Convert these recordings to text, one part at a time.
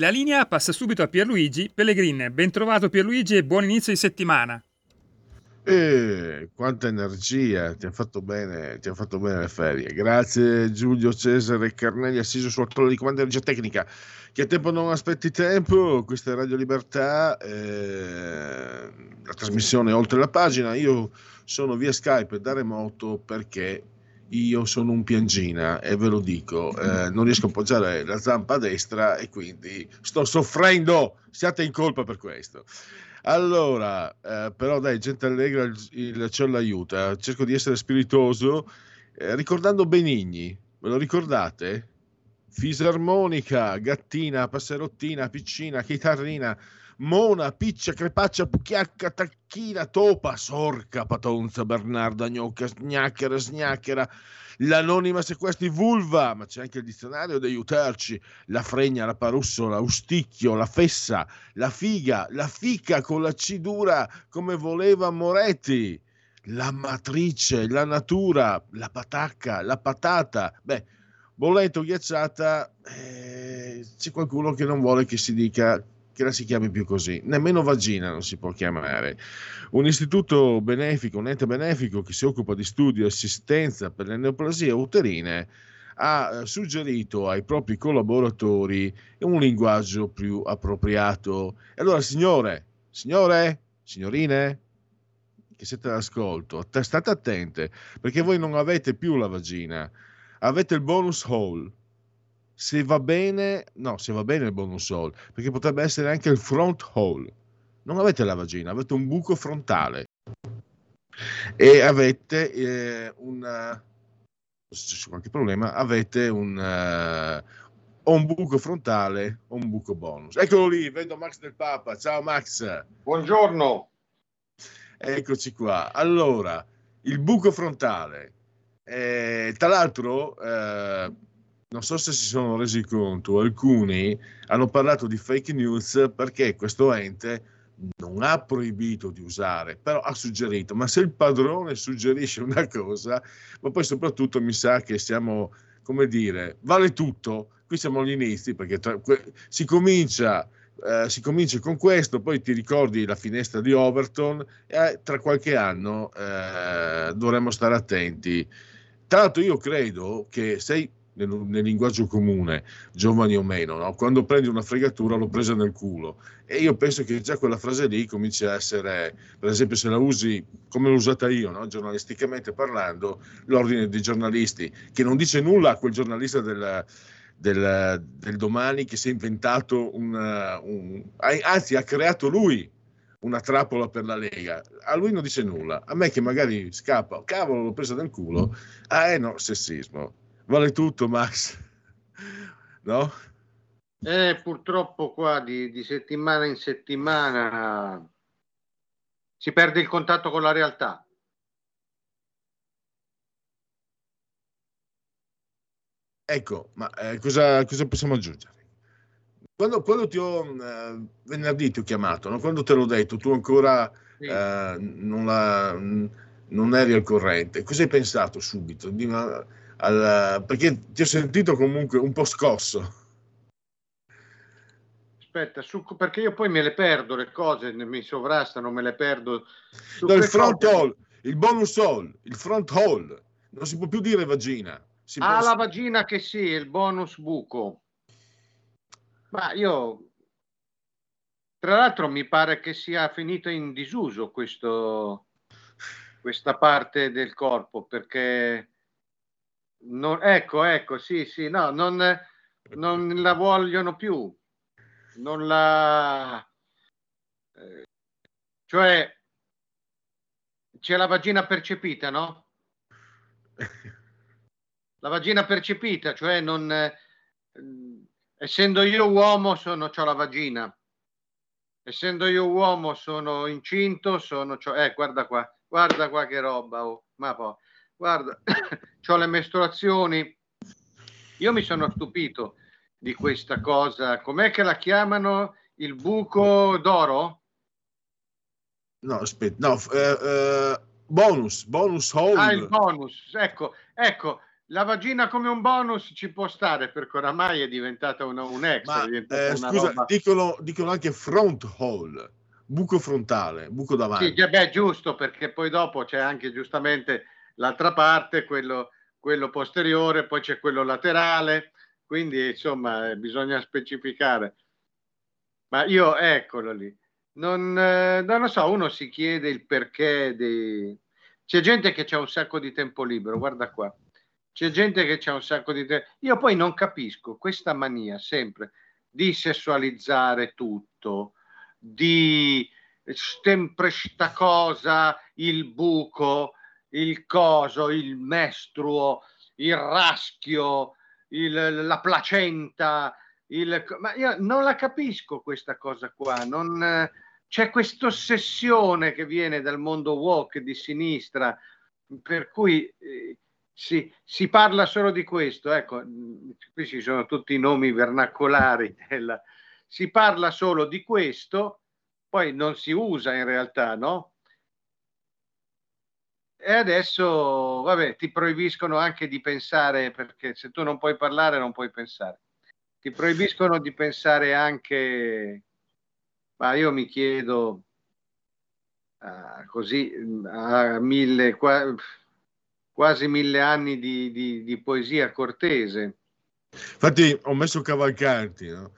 E la linea passa subito a Pierluigi Pellegrin. Ben trovato Pierluigi e buon inizio di settimana. Eh, quanta energia, ti ha fatto bene, ti ha fatto bene le ferie. Grazie Giulio Cesare Carnelli, assiso sul trono di comando di energia tecnica. Che a tempo non aspetti tempo, questa è Radio Libertà, eh, la trasmissione oltre la pagina. Io sono via Skype da remoto perché io sono un piangina e ve lo dico, eh, non riesco a appoggiare la zampa destra e quindi sto soffrendo, siate in colpa per questo. Allora, eh, però dai, gente allegra, il, il cielo aiuta, cerco di essere spiritoso, eh, ricordando Benigni, ve lo ricordate? Fisarmonica, gattina, passerottina, piccina, chitarrina, Mona, Piccia, Crepaccia, Pucchiacca, Tacchina, Topa, Sorca, Patonza, Bernarda, Gnocca, Gnacchera, Sgnacchera, l'anonima sequestri vulva, ma c'è anche il dizionario da aiutarci, la fregna, la parussola, usticchio, la fessa, la figa, la fica con la cidura come voleva Moretti, la matrice, la natura, la patacca, la patata, beh, bolletto ghiacciata, eh, c'è qualcuno che non vuole che si dica che la si chiami più così, nemmeno vagina non si può chiamare. Un istituto benefico, un ente benefico che si occupa di studio e assistenza per le neoplasie uterine ha suggerito ai propri collaboratori un linguaggio più appropriato. E allora, signore, signore, signorine, che siete all'ascolto, state attente, perché voi non avete più la vagina, avete il bonus hole se va bene, no, se va bene il bonus hole, perché potrebbe essere anche il front hole. Non avete la vagina, avete un buco frontale e avete eh, un se c'è qualche problema, avete un uh, un buco frontale o un buco bonus. Eccolo lì, vedo Max del Papa. Ciao Max. Buongiorno. Eccoci qua. Allora, il buco frontale. Eh, tra l'altro, eh, non so se si sono resi conto, alcuni hanno parlato di fake news perché questo ente non ha proibito di usare, però ha suggerito, ma se il padrone suggerisce una cosa, ma poi soprattutto mi sa che siamo, come dire, vale tutto, qui siamo agli inizi perché tra, si comincia... Eh, si comincia con questo, poi ti ricordi la finestra di Overton e eh, tra qualche anno eh, dovremmo stare attenti. Tra l'altro io credo che sei nel, nel, linguaggio comune, giovani o meno, no? quando prendi una fregatura l'ho presa nel culo. E io penso che già quella frase lì cominci a essere, per esempio, se la usi come l'ho usata io, no? giornalisticamente parlando, l'ordine dei giornalisti, che non dice nulla a quel giornalista del, del, del domani che si è inventato un, un, anzi ha creato lui una trappola per la Lega. A lui non dice nulla. A me che magari scappa, cavolo, l'ho presa nel culo. Ah, eh no, sessismo vale tutto, Max. No? Eh, purtroppo qua di, di, settimana in settimana si perde il contatto con la realtà. Ecco, ma eh, cosa, cosa, possiamo aggiungere? Quando, quando ti ho eh, venerdì ti ho chiamato, no? quando te l'ho detto, tu ancora sì. Eh, non, la, non, eri al corrente. Cosa hai pensato subito? Di una, al, perché ti ho sentito comunque un po' scosso. Aspetta, su, perché io poi me le perdo le cose, mi sovrastano, me le perdo. No, il front cose... hall, il bonus hall, il front hall, non si può più dire vagina. Si ah, la vagina che sì, il bonus buco. Ma io, tra l'altro, mi pare che sia finito in disuso questo, questa parte del corpo perché non, ecco, ecco, sì, sì, no, non, non la vogliono più, non la... Eh, cioè, c'è la vagina percepita, no? La vagina percepita, cioè non... Eh, essendo io uomo sono, ho la vagina. Essendo io uomo sono incinto, sono... Eh, guarda qua, guarda qua che roba, oh, ma poi, guarda, ho le mestruazioni. Io mi sono stupito di questa cosa. Com'è che la chiamano? Il buco d'oro? No, aspetta, no, eh, eh, bonus, bonus hole. Ah, il bonus, ecco, ecco, la vagina come un bonus ci può stare perché oramai è diventata una, un extra. Ma, eh, scusa, dicono, dicono, anche front hole, buco frontale, buco davanti. Sì, beh, giusto, perché poi dopo c'è anche giustamente l'altra parte, quello, quello posteriore, poi c'è quello laterale, quindi insomma bisogna specificare. Ma io, eccolo lì non, eh, non lo so, uno si chiede il perché dei... C'è gente che ha un sacco di tempo libero, guarda qua. C'è gente che ha un sacco di tempo. Io poi non capisco questa mania sempre di sessualizzare tutto, di sempre sta cosa, il buco, il coso, il mestruo, il raschio, il, la placenta. Il... Ma io non la capisco questa cosa qua. Non, c'è questa ossessione che viene dal mondo walk di sinistra, per cui eh, si, si, parla solo di questo. Ecco, qui ci sono tutti i nomi vernacolari. Della, si parla solo di questo, poi non si usa in realtà, no? E adesso, vabbè, ti proibiscono anche di pensare, perché se tu non puoi parlare non puoi pensare. Ti proibiscono di pensare anche ma io mi chiedo uh, così a mille, qua, quasi mille anni di, di, di, poesia cortese. Infatti ho messo Cavalcanti no?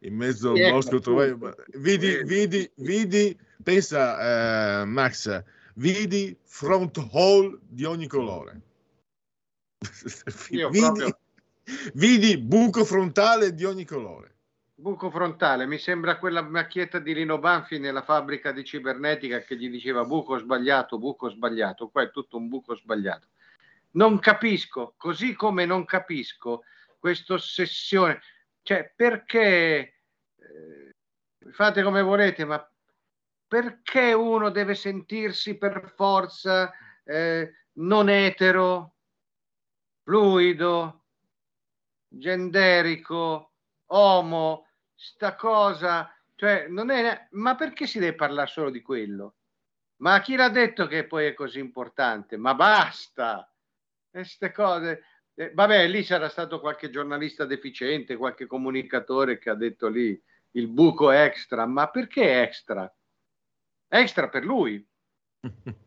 in mezzo al bosco. Trovai... Vidi, vidi, vidi, pensa uh, Max, vidi front hall di ogni colore. vidi, proprio... vidi buco frontale di ogni colore. Buco frontale, mi sembra quella macchietta di Lino Banfi nella fabbrica di cibernetica che gli diceva buco sbagliato, buco sbagliato, qua è tutto un buco sbagliato. Non capisco, così come non capisco questa ossessione, cioè perché, eh, fate come volete, ma perché uno deve sentirsi per forza eh, non etero, fluido, genderico, omo, sta cosa, cioè non è, ma perché si deve parlare solo di quello? Ma chi l'ha detto che poi è così importante? Ma basta! Queste cose, eh, vabbè, lì sarà stato qualche giornalista deficiente, qualche comunicatore che ha detto lì il buco extra, ma perché extra? Extra per lui.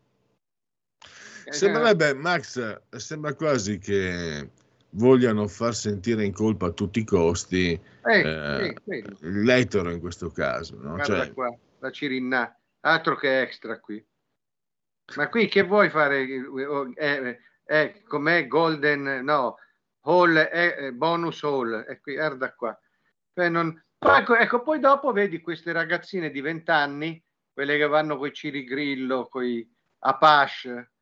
Sembrerebbe, Max, sembra quasi che vogliano far sentire in colpa a tutti i costi eh, eh, l'etero in questo caso. No? Guarda cioè... qua, la Cirinna, altro che extra qui. Ma qui che vuoi fare? Eh, eh, com'è Golden, no, Hall, eh, bonus Hall, e qui, guarda qua. Cioè non... ecco, ecco, poi dopo vedi queste ragazzine di 20 anni, quelle che vanno con i Cirigrillo, con i Apache,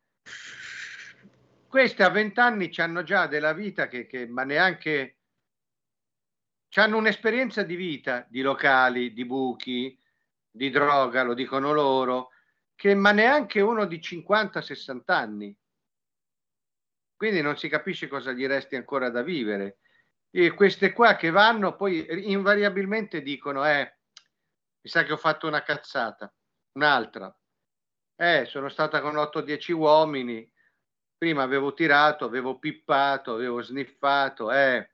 queste a vent'anni hanno già della vita che, che ma neanche hanno un'esperienza di vita, di locali, di buchi, di droga, lo dicono loro, che ma neanche uno di 50-60 anni. Quindi non si capisce cosa gli resti ancora da vivere. E queste qua che vanno poi invariabilmente dicono, eh, mi sa che ho fatto una cazzata, un'altra. Eh, sono stata con 8-10 uomini, prima avevo tirato, avevo pippato, avevo sniffato, eh,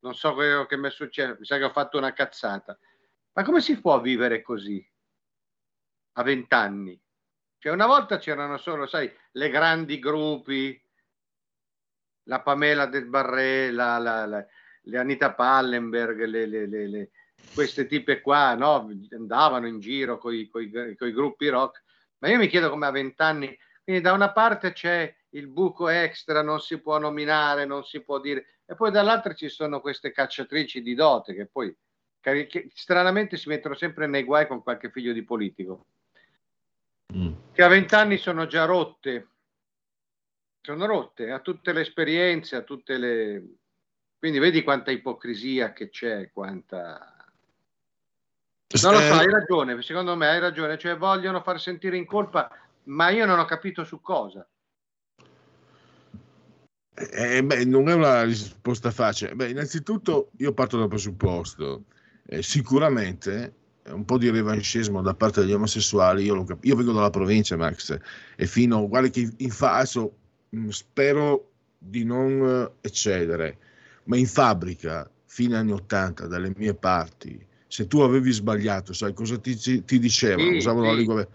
non so quello che mi è successo, mi sa che ho fatto una cazzata. Ma come si può vivere così a vent'anni? Cioè una volta c'erano solo, sai, le grandi gruppi, la Pamela del Barré, la, la, la, le Anita Pallenberg, le, le, le, queste tipe qua, no? andavano in giro con i gruppi rock. Ma io mi chiedo come a vent'anni, quindi da una parte c'è il buco extra non si può nominare, non si può dire, e poi dall'altra ci sono queste cacciatrici di dote che poi che stranamente si mettono sempre nei guai con qualche figlio di politico. mm. che a vent'anni sono già rotte. Sono rotte, a tutte le esperienze, a tutte le... Quindi vedi quanta ipocrisia che c'è, quanta... Non lo so, hai ragione, secondo me hai ragione, cioè vogliono far sentire in colpa, ma io non ho capito su cosa. Eh, beh, non è una risposta facile. Beh, innanzitutto io parto dal presupposto. Eh, sicuramente un po' di revanchismo da parte degli omosessuali, io, cap- io vengo dalla provincia, Max, e fino, guarda che in fa- adesso mh, spero di non eccedere, ma in fabbrica, fine anni 80, dalle mie parti, se tu avevi sbagliato, sai cosa ti, ti dicevano? Sì, Usavano sì. la lingua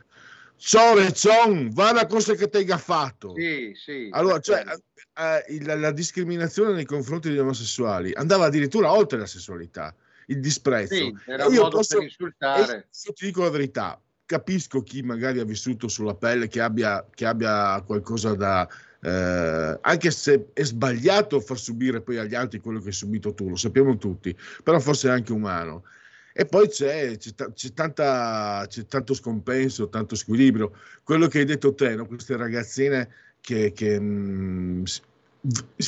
Ciore, Cion, va la cosa che ti hai fatto. Sì, sì. Allora, cioè, eh, la, la, discriminazione nei confronti degli omosessuali andava addirittura oltre la sessualità, il disprezzo. Sì, era un modo posso, per insultare. Io ti dico la verità, capisco chi magari ha vissuto sulla pelle, che abbia, che abbia qualcosa da... Eh, anche se è sbagliato far subire poi agli altri quello che hai subito tu, lo sappiamo tutti, però forse è anche umano. E poi c'è, c'è, c'è, tanta, c'è, tanto scompenso, tanto squilibrio. Quello che hai detto te, no? queste ragazzine che, che mh, mm,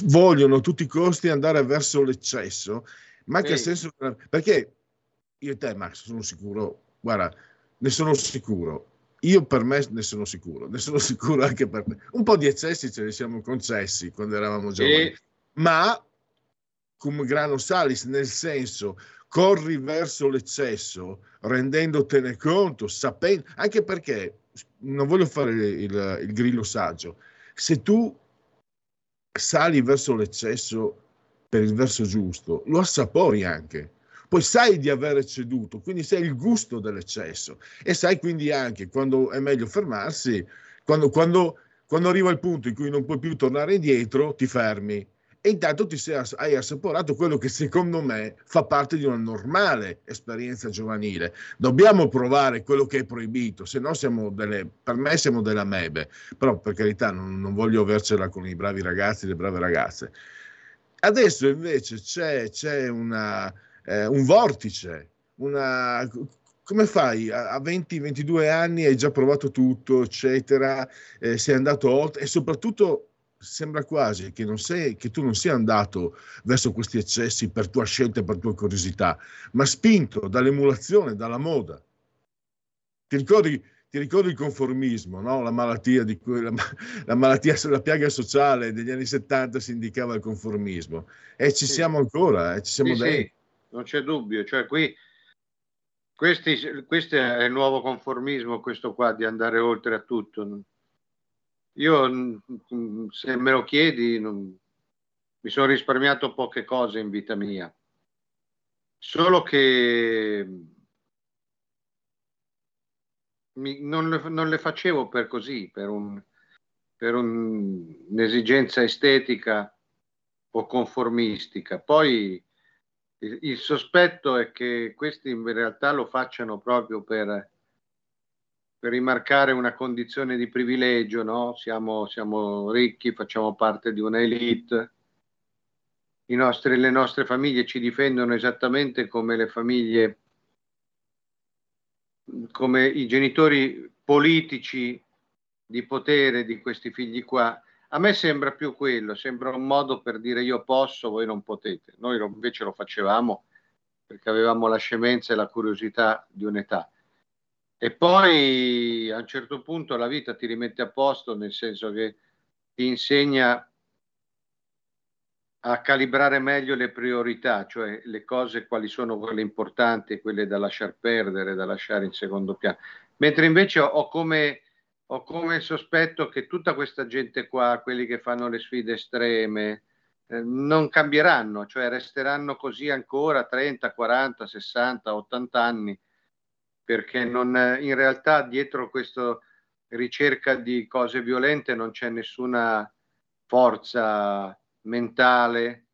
vogliono a tutti i costi andare verso l'eccesso, ma che sì. senso... Perché io e te, Max, sono sicuro, guarda, ne sono sicuro. Io per me ne sono sicuro, ne sono sicuro anche per te. Un po' di eccessi ce li siamo concessi quando eravamo giovani, sì. ma come grano salis, nel senso corri verso l'eccesso rendendotene conto, sapendo, anche perché non voglio fare il, il grillo saggio, se tu sali verso l'eccesso per il verso giusto, lo assapori anche. Poi sai di aver ceduto, quindi sai il gusto dell'eccesso e sai quindi anche quando è meglio fermarsi, quando, quando, quando arriva il punto in cui non puoi più tornare indietro, ti fermi e intanto ti sei, hai assaporato quello che secondo me fa parte di una normale esperienza giovanile. Dobbiamo provare quello che è proibito, se no siamo delle, per me siamo delle amebe, però per carità non, non voglio avercela con i bravi ragazzi e le brave ragazze. Adesso invece c'è, c'è una, eh, un vortice, una, come fai a 20-22 anni hai già provato tutto, eccetera, eh, sei andato oltre e soprattutto sembra quasi che, sei, che, tu non sia andato verso questi eccessi per tua scelta e per tua curiosità, ma spinto dall'emulazione, dalla moda. Ti ricordi, ti ricordi il conformismo, no? la malattia di cui la, la, malattia, la piaga sociale degli anni 70 si indicava il conformismo e ci sì. siamo ancora, eh, ci siamo sì, sì, non c'è dubbio, cioè qui questi, questo è il nuovo conformismo, questo qua di andare oltre a tutto. Io, mm, mm, se me lo chiedi, non, mi sono risparmiato poche cose in vita mia. Solo che mi, non, le, non, le, facevo per così, per, un, per un, un'esigenza estetica o conformistica. Poi il, il sospetto è che questi in realtà lo facciano proprio per per rimarcare una condizione di privilegio, no? siamo, siamo ricchi, facciamo parte di una elite, nostri, le nostre famiglie ci difendono esattamente come le famiglie, come i genitori politici di potere di questi figli qua. A me sembra più quello, sembra un modo per dire io posso, voi non potete. Noi invece lo facevamo perché avevamo la scemenza e la curiosità di un'età. E poi a un certo punto la vita ti rimette a posto, nel senso che ti insegna a calibrare meglio le priorità, cioè le cose quali sono quelle importanti quelle da lasciar perdere, da lasciare in secondo piano. Mentre invece ho come, ho come sospetto che tutta questa gente qua, quelli che fanno le sfide estreme, eh, non cambieranno, cioè resteranno così ancora 30, 40, 60, 80 anni perché non, in realtà dietro questa ricerca di cose violente non c'è nessuna forza mentale,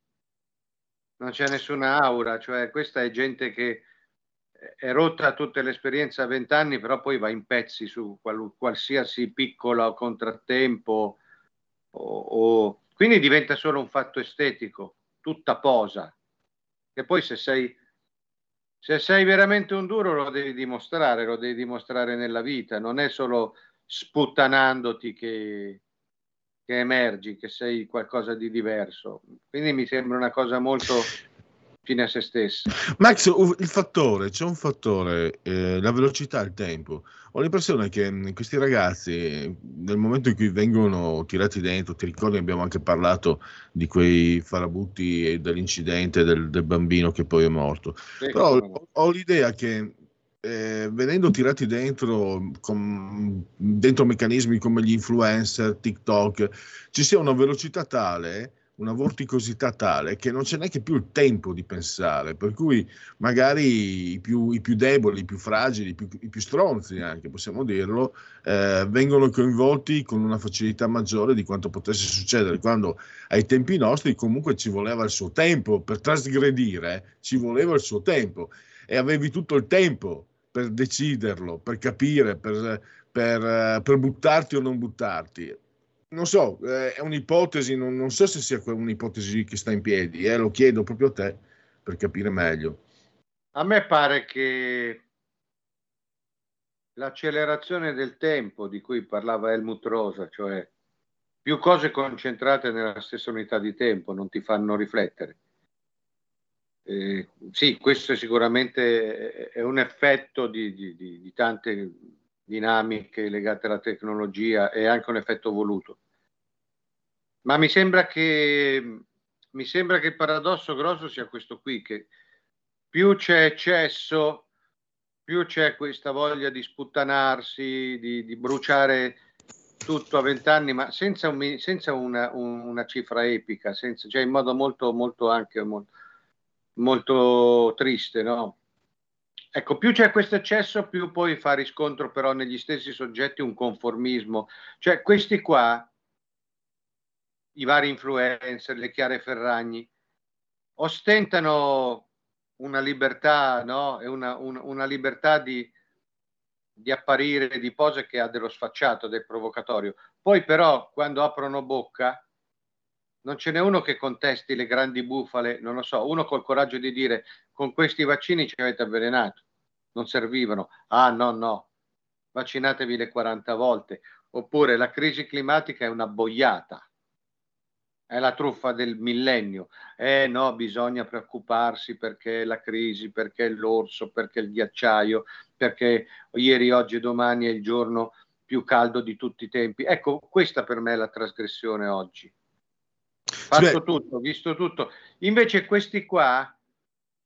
non c'è nessuna aura, cioè questa è gente che è rotta tutte le esperienze a vent'anni, però poi va in pezzi su qual, qualsiasi piccolo contrattempo, o, o, quindi diventa solo un fatto estetico, tutta posa. E poi se sei se sei veramente un duro lo devi dimostrare, lo devi dimostrare nella vita, non è solo sputtanandoti che, che emergi, che sei qualcosa di diverso. Quindi mi sembra una cosa molto fine a se stessa. Max, il fattore, c'è un fattore, eh, la velocità, il tempo. Ho l'impressione che mh, questi ragazzi, nel momento in cui vengono tirati dentro, ti ricordi abbiamo anche parlato di quei farabutti e dell'incidente del, del bambino che poi è morto. Sì, Però ho, ho l'idea che eh, venendo tirati dentro, con, dentro meccanismi come gli influencer, TikTok, ci sia una velocità tale, una vorticosità tale che non c'è neanche più il tempo di pensare, per cui magari i più, i più deboli, i più fragili, i più, i più, stronzi anche, possiamo dirlo, eh, vengono coinvolti con una facilità maggiore di quanto potesse succedere, quando ai tempi nostri comunque ci voleva il suo tempo, per trasgredire ci voleva il suo tempo e avevi tutto il tempo per deciderlo, per capire, per, per, per buttarti o non buttarti. Non so, eh, è un'ipotesi, non, non, so se sia un'ipotesi che sta in piedi, eh, lo chiedo proprio a te per capire meglio. A me pare che l'accelerazione del tempo di cui parlava Helmut Rosa, cioè più cose concentrate nella stessa unità di tempo, non ti fanno riflettere. Eh, sì, questo è sicuramente è un effetto di, di, di, di, tante dinamiche legate alla tecnologia e anche un effetto voluto. Ma mi sembra che, mi sembra che il paradosso grosso sia questo qui, che più c'è eccesso, più c'è questa voglia di sputtanarsi, di, di bruciare tutto a vent'anni, ma senza, un, senza una, un, una, cifra epica, senza, cioè in modo molto, molto anche molto, molto triste, no? Ecco, più c'è questo eccesso, più poi fa riscontro però negli stessi soggetti un conformismo. Cioè, questi qua, i vari influencer, le chiare Ferragni, ostentano una libertà, no? Una, una, una libertà di, di apparire, di pose che ha dello sfacciato, del provocatorio. Poi però, quando aprono bocca, non ce n'è uno che contesti le grandi bufale, non lo so, uno col coraggio di dire con questi vaccini ci avete avvelenato, non servivano. Ah no, no, vaccinatevi le 40 volte. Oppure la crisi climatica è una boiata, è la truffa del millennio. Eh no, bisogna preoccuparsi perché la crisi, perché l'orso, perché il ghiacciaio, perché ieri, oggi e domani è il giorno più caldo di tutti i tempi. Ecco, questa per me è la trasgressione oggi fatto tutto, visto tutto. Invece questi qua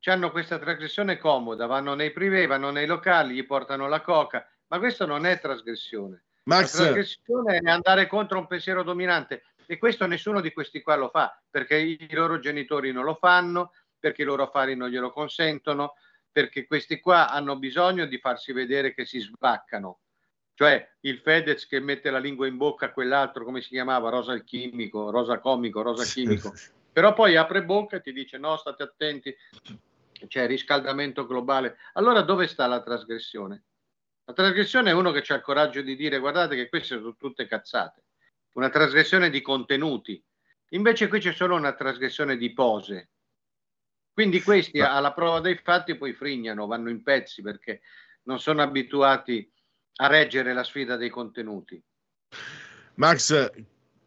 hanno questa trasgressione comoda, vanno nei privé, vanno nei locali, gli portano la coca, ma questo non è trasgressione. Max... La trasgressione è andare contro un pensiero dominante e questo nessuno di questi qua lo fa perché i loro genitori non lo fanno, perché i loro affari non glielo consentono, perché questi qua hanno bisogno di farsi vedere che si sbaccano. Cioè il Fedez che mette la lingua in bocca a quell'altro, come si chiamava, Rosa il chimico, Rosa comico, Rosa chimico, però poi apre bocca e ti dice no, state attenti, c'è riscaldamento globale. Allora dove sta la trasgressione? La trasgressione è uno che ha il coraggio di dire guardate che queste sono tutte cazzate, una trasgressione di contenuti. Invece qui c'è solo una trasgressione di pose. Quindi questi alla prova dei fatti poi frignano, vanno in pezzi perché non sono abituati a reggere la sfida dei contenuti. Max,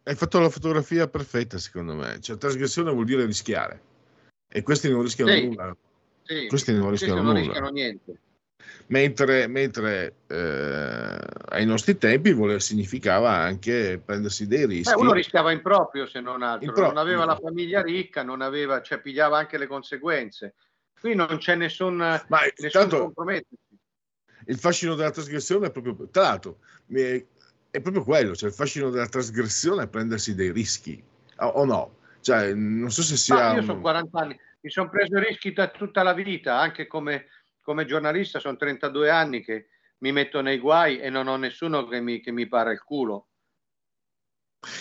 hai fatto la fotografia perfetta secondo me, cioè trasgressione vuol dire rischiare e questi non rischiano sì, nulla. Sì, questi non rischiano non nulla. Rischiano niente. Mentre, mentre eh, ai nostri tempi voler significava anche prendersi dei rischi. Beh, uno rischiava in proprio se non altro, pro- non aveva la famiglia ricca, non aveva, cioè pigliava anche le conseguenze. Qui non c'è nessun, Ma, nessun tanto, compromesso il fascino della trasgressione è proprio, tra l'altro, è proprio quello, cioè il fascino della trasgressione è prendersi dei rischi, o, o no? Cioè, non so se sia... No, io sono 40 anni, mi sono preso rischi da tutta la vita, anche come, come giornalista, sono 32 anni che mi metto nei guai e non ho nessuno che mi, che mi para il culo.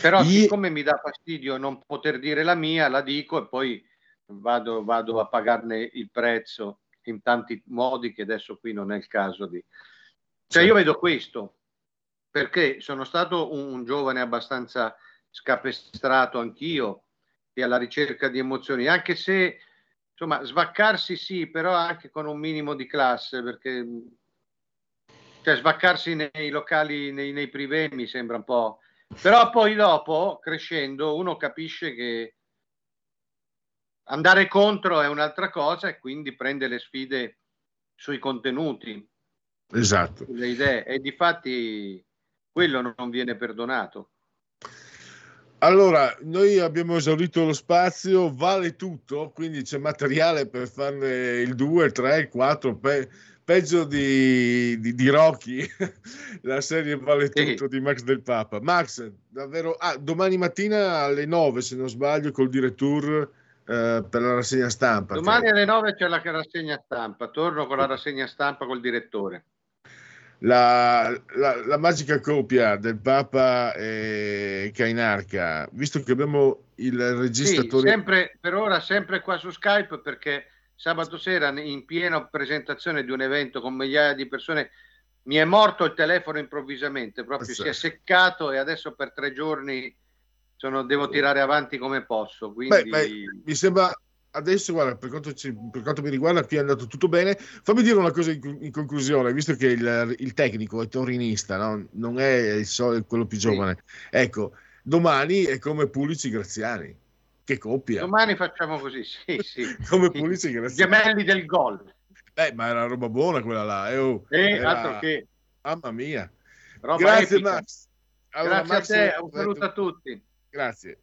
Però Io... siccome mi dà fastidio non poter dire la mia, la dico e poi vado, vado a pagarne il prezzo in tanti modi che adesso qui non è il caso di... Cioè io vedo questo, perché sono stato un, un giovane abbastanza scapestrato anch'io e alla ricerca di emozioni, anche se insomma svaccarsi sì, però anche con un minimo di classe, perché cioè svaccarsi nei locali, nei, nei privé mi sembra un po'... Però poi dopo, crescendo, uno capisce che andare contro è un'altra cosa e quindi prende le sfide sui contenuti. Esatto. Le idee e di fatti quello non viene perdonato. Allora, noi abbiamo esaurito lo spazio, vale tutto, quindi c'è materiale per farne il 2, il 3, il 4, pe- peggio di, di, di, Rocky, la serie vale tutto sì. di Max del Papa. Max, davvero, ah, domani mattina alle 9 se non sbaglio col direttour eh, per la rassegna stampa. Domani alle 9 c'è la rassegna stampa, torno con la rassegna stampa col direttore la, la, la, magica coppia del Papa e Cainarca, visto che abbiamo il registratore... Sì, sempre, per ora sempre qua su Skype perché sabato sera in piena presentazione di un evento con migliaia di persone mi è morto il telefono improvvisamente, proprio Pazzesco. si è seccato e adesso per tre giorni sono, devo tirare avanti come posso. Quindi... Beh, beh, mi sembra adesso, guarda, per quanto, ci, per quanto, mi riguarda, qui è andato tutto bene. Fammi dire una cosa in, in conclusione, visto che il, il tecnico è torinista, no? non è il sol, quello più giovane. Sì. Ecco, domani è come Pulici Graziani. Che coppia! Domani facciamo così, sì, sì. come Pulici Graziani. Gemelli del gol. Eh, ma era roba buona quella là. Eh, oh, eh era... altro che... Mamma mia. Roba Grazie epica. Max. Allora, Grazie Max, a te, un saluto a tutti. Grazie.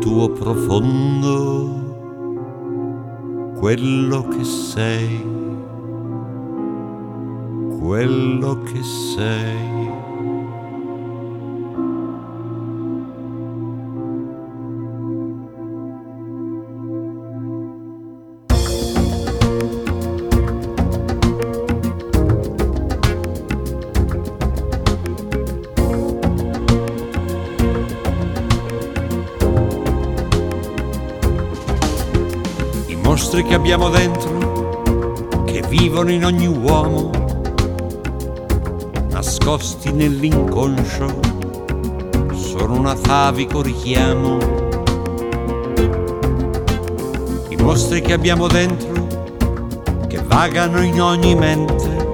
tuo profondo quello che sei quello che sei. Abbiamo dentro, che vivono in ogni uomo, nascosti nell'inconscio, sono un atavico richiamo. I mostri che abbiamo dentro, che vagano in ogni mente,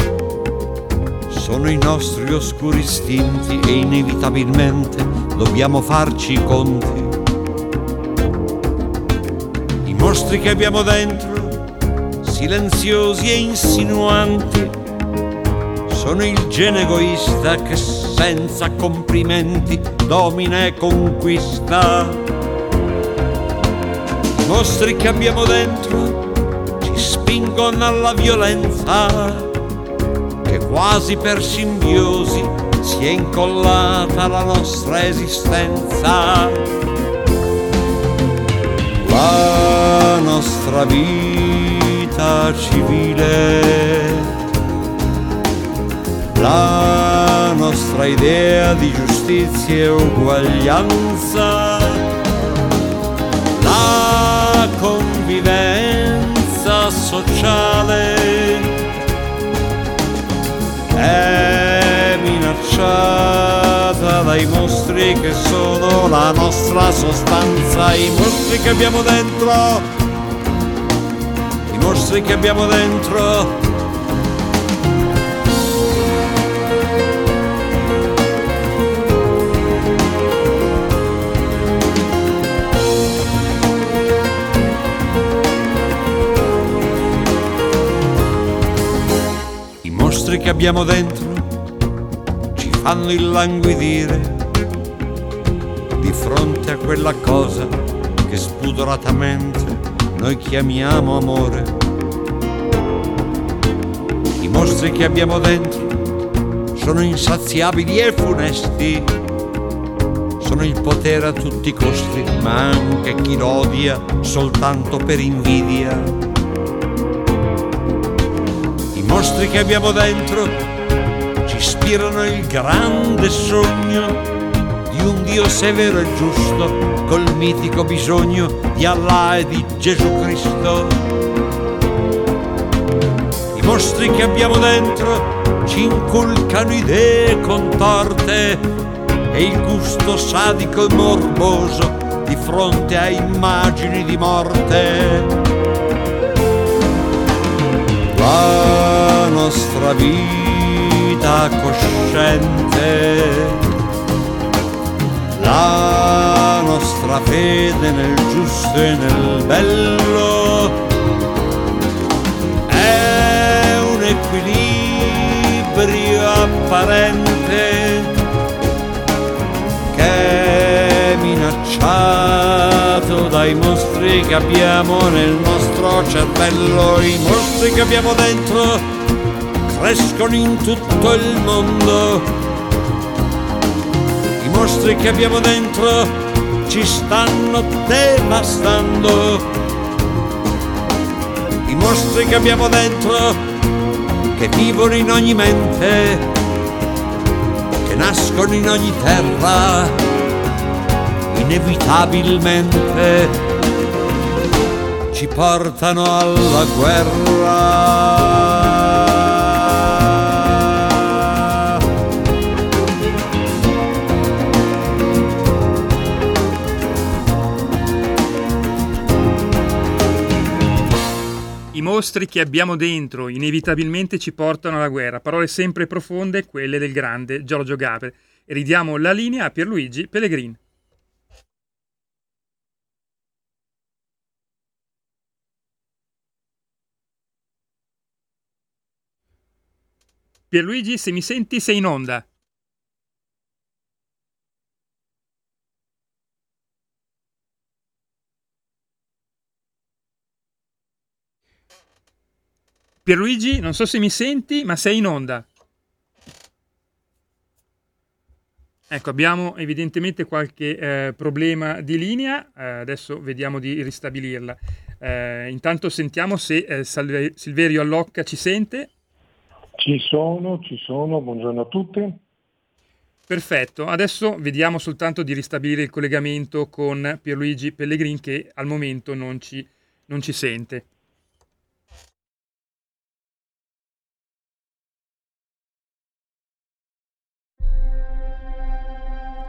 sono i nostri oscuri istinti e inevitabilmente dobbiamo farci i conti. I mostri che abbiamo dentro, silenziosi e insinuanti, sono il gene egoista che senza complimenti domina e conquista. I mostri che abbiamo dentro ci spingono alla violenza, che quasi per simbiosi si è incollata la nostra esistenza. La nostra vita civile. La nostra idea di giustizia e uguaglianza, la convivenza sociale è minacciata dai mostri che sono la nostra sostanza, i mostri che abbiamo dentro, mostri che abbiamo dentro. I mostri che abbiamo dentro ci fanno illanguidire di fronte a quella cosa che spudoratamente noi chiamiamo amore. Mostri che abbiamo dentro sono insaziabili e funesti, sono il potere a tutti i costi, ma anche chi lo odia soltanto per invidia. I mostri che abbiamo dentro ci ispirano il grande sogno di un Dio severo e giusto, col mitico bisogno di Allah e di Gesù Cristo. Mostri che abbiamo dentro ci inculcano idee contorte e il gusto sadico e morboso di fronte a immagini di morte. La nostra vita cosciente la nostra fede nel giusto e nel bello equilibrio apparente che è minacciato dai mostri che abbiamo nel nostro cervello, i mostri che abbiamo dentro crescono in tutto il mondo mostri che abbiamo dentro ci stanno devastando. I mostri che abbiamo dentro che vivono in ogni mente, che nascono in ogni terra, inevitabilmente ci portano alla guerra. Mostri che abbiamo dentro inevitabilmente ci portano alla guerra. Parole sempre profonde, quelle del grande Giorgio Gaber. E ridiamo la linea a Pierluigi Pellegrin. Pierluigi, se mi senti, sei in onda. Pierluigi, non so se mi senti, ma sei in onda. Ecco, abbiamo evidentemente qualche eh, problema di linea, eh, adesso vediamo di ristabilirla. Eh, intanto sentiamo se eh, Silverio Allocca ci sente. Ci sono, ci sono, buongiorno a tutti. Perfetto, adesso vediamo soltanto di ristabilire il collegamento con Pierluigi Pellegrin che al momento non ci, non ci sente.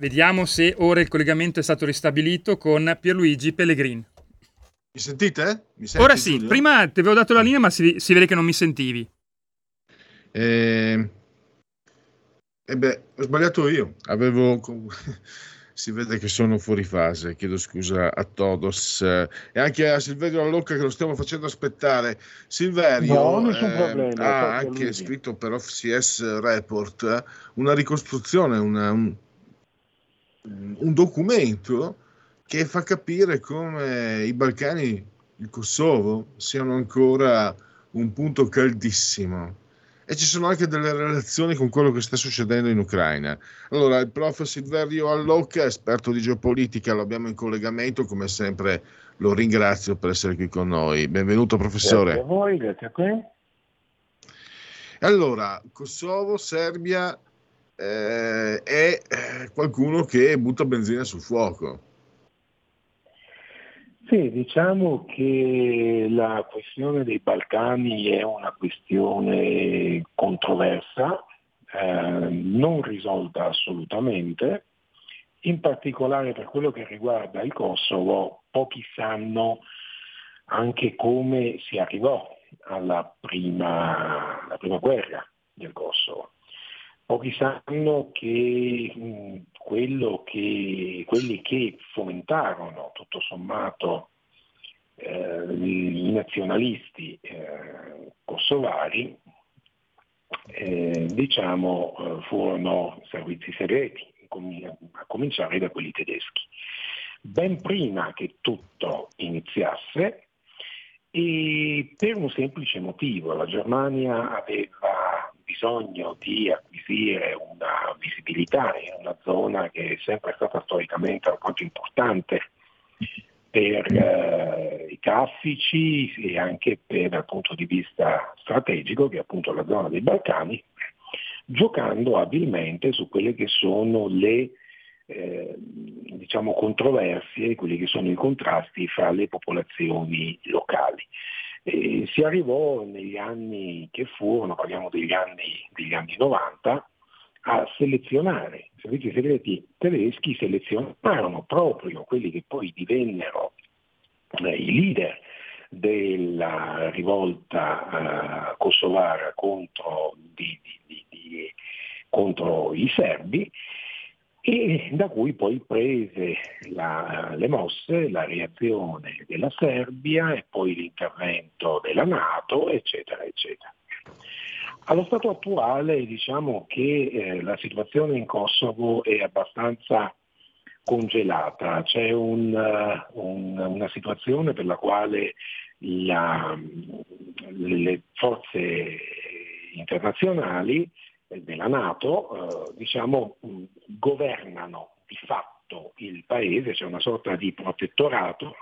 Vediamo se ora il collegamento è stato ristabilito con Pierluigi Pellegrin. Mi sentite? Mi senti, ora sì, Giulio? prima ti avevo dato la linea ma si, si vede che non mi sentivi. Eh, eh beh, ho sbagliato io. Avevo... si vede che sono fuori fase, chiedo scusa a Todos e anche a Silverio Allocca che lo stiamo facendo aspettare. Silverio no, eh, problema, ha anche lui. scritto per OFCS Report una ricostruzione, una, un, un documento che fa capire come i Balcani, il Kosovo, siano ancora un punto caldissimo. E ci sono anche delle relazioni con quello che sta succedendo in Ucraina. Allora, il prof. Silverio Allocca, esperto di geopolitica, lo abbiamo in collegamento, come sempre lo ringrazio per essere qui con noi. Benvenuto professore. Grazie a voi, grazie a te. Allora, Kosovo, Serbia, eh, è eh, qualcuno che butta benzina sul fuoco. Sì, diciamo che la questione dei Balcani è una questione controversa, eh, non risolta assolutamente, in particolare per quello che riguarda il Kosovo, pochi sanno anche come si arrivò alla prima, alla prima guerra del Kosovo. Pochi sanno che, mh, che quelli che fomentarono tutto sommato eh, i nazionalisti eh, kosovari eh, diciamo, eh, furono servizi segreti, a cominciare da quelli tedeschi. Ben prima che tutto iniziasse, e per un semplice motivo, la Germania aveva bisogno di acquisire una visibilità in una zona che è sempre stata storicamente alquanto importante per eh, i traffici e anche per, dal punto di vista strategico, che è appunto la zona dei Balcani, giocando abilmente su quelle che sono le eh, diciamo, controversie, quelli che sono i contrasti fra le popolazioni locali. E si arrivò negli anni che furono, parliamo degli anni, degli anni 90, a selezionare, i servizi segreti tedeschi selezionarono proprio quelli che poi divennero eh, i leader della rivolta eh, kosovara contro, di, di, di, contro, i serbi e da cui poi prese la, le mosse, la reazione della Serbia e poi l'intervento della Nato, eccetera, eccetera. Allo stato attuale diciamo che eh, la situazione in Kosovo è abbastanza congelata, c'è un, uh, un, una situazione per la quale la, le forze internazionali della Nato eh, diciamo, governano di fatto il paese, c'è una sorta di protettorato,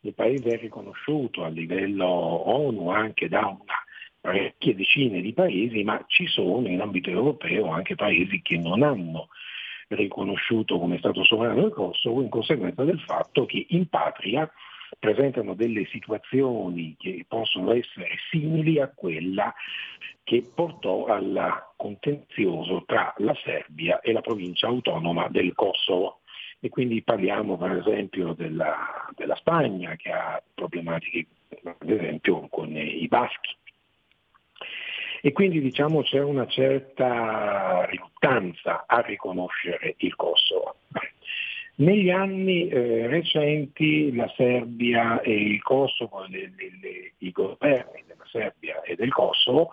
il paese è riconosciuto a livello ONU anche da una parecchie decine di paesi, ma ci sono in ambito europeo anche paesi che non hanno riconosciuto come Stato sovrano il Kosovo in conseguenza del fatto che in patria presentano delle situazioni che possono essere simili a quella che portò al contenzioso tra la Serbia e la provincia autonoma del Kosovo. E quindi parliamo per esempio della, della Spagna che ha problematiche ad esempio con i baschi. E quindi diciamo c'è una certa riluttanza a riconoscere il Kosovo. Negli anni eh, recenti la Serbia e il Kosovo, le, le, le, i governi della Serbia e del Kosovo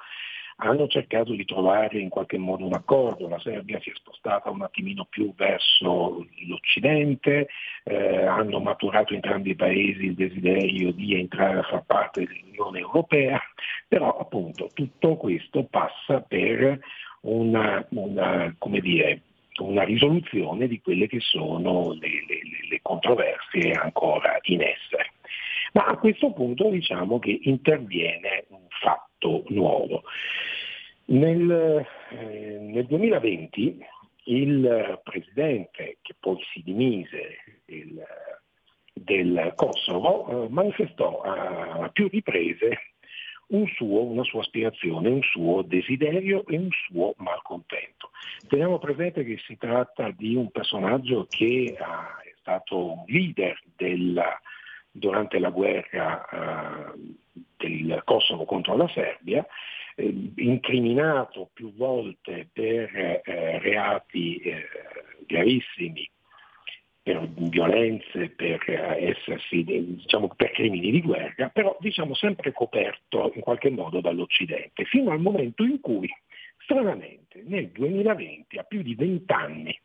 hanno cercato di trovare in qualche modo un accordo, la Serbia si è spostata un attimino più verso l'Occidente, eh, hanno maturato entrambi i paesi il desiderio di entrare a far parte dell'Unione Europea, però appunto tutto questo passa per una, una come dire, una risoluzione di quelle che sono le, le, le controversie ancora in essere. Ma a questo punto diciamo che interviene un fatto nuovo. Nel, eh, nel 2020 il presidente, che poi si dimise il, del Kosovo, eh, manifestò a, a più riprese un suo, una sua aspirazione, un suo desiderio e un suo malcontento. Teniamo presente che si tratta di un personaggio che ha, è stato un leader della, durante la guerra uh, del Kosovo contro la Serbia, eh, incriminato più volte per eh, reati eh, gravissimi per violenze, per essersi, diciamo, per crimini di guerra, però diciamo sempre coperto in qualche modo dall'Occidente, fino al momento in cui, stranamente, nel 2020, a più di vent'anni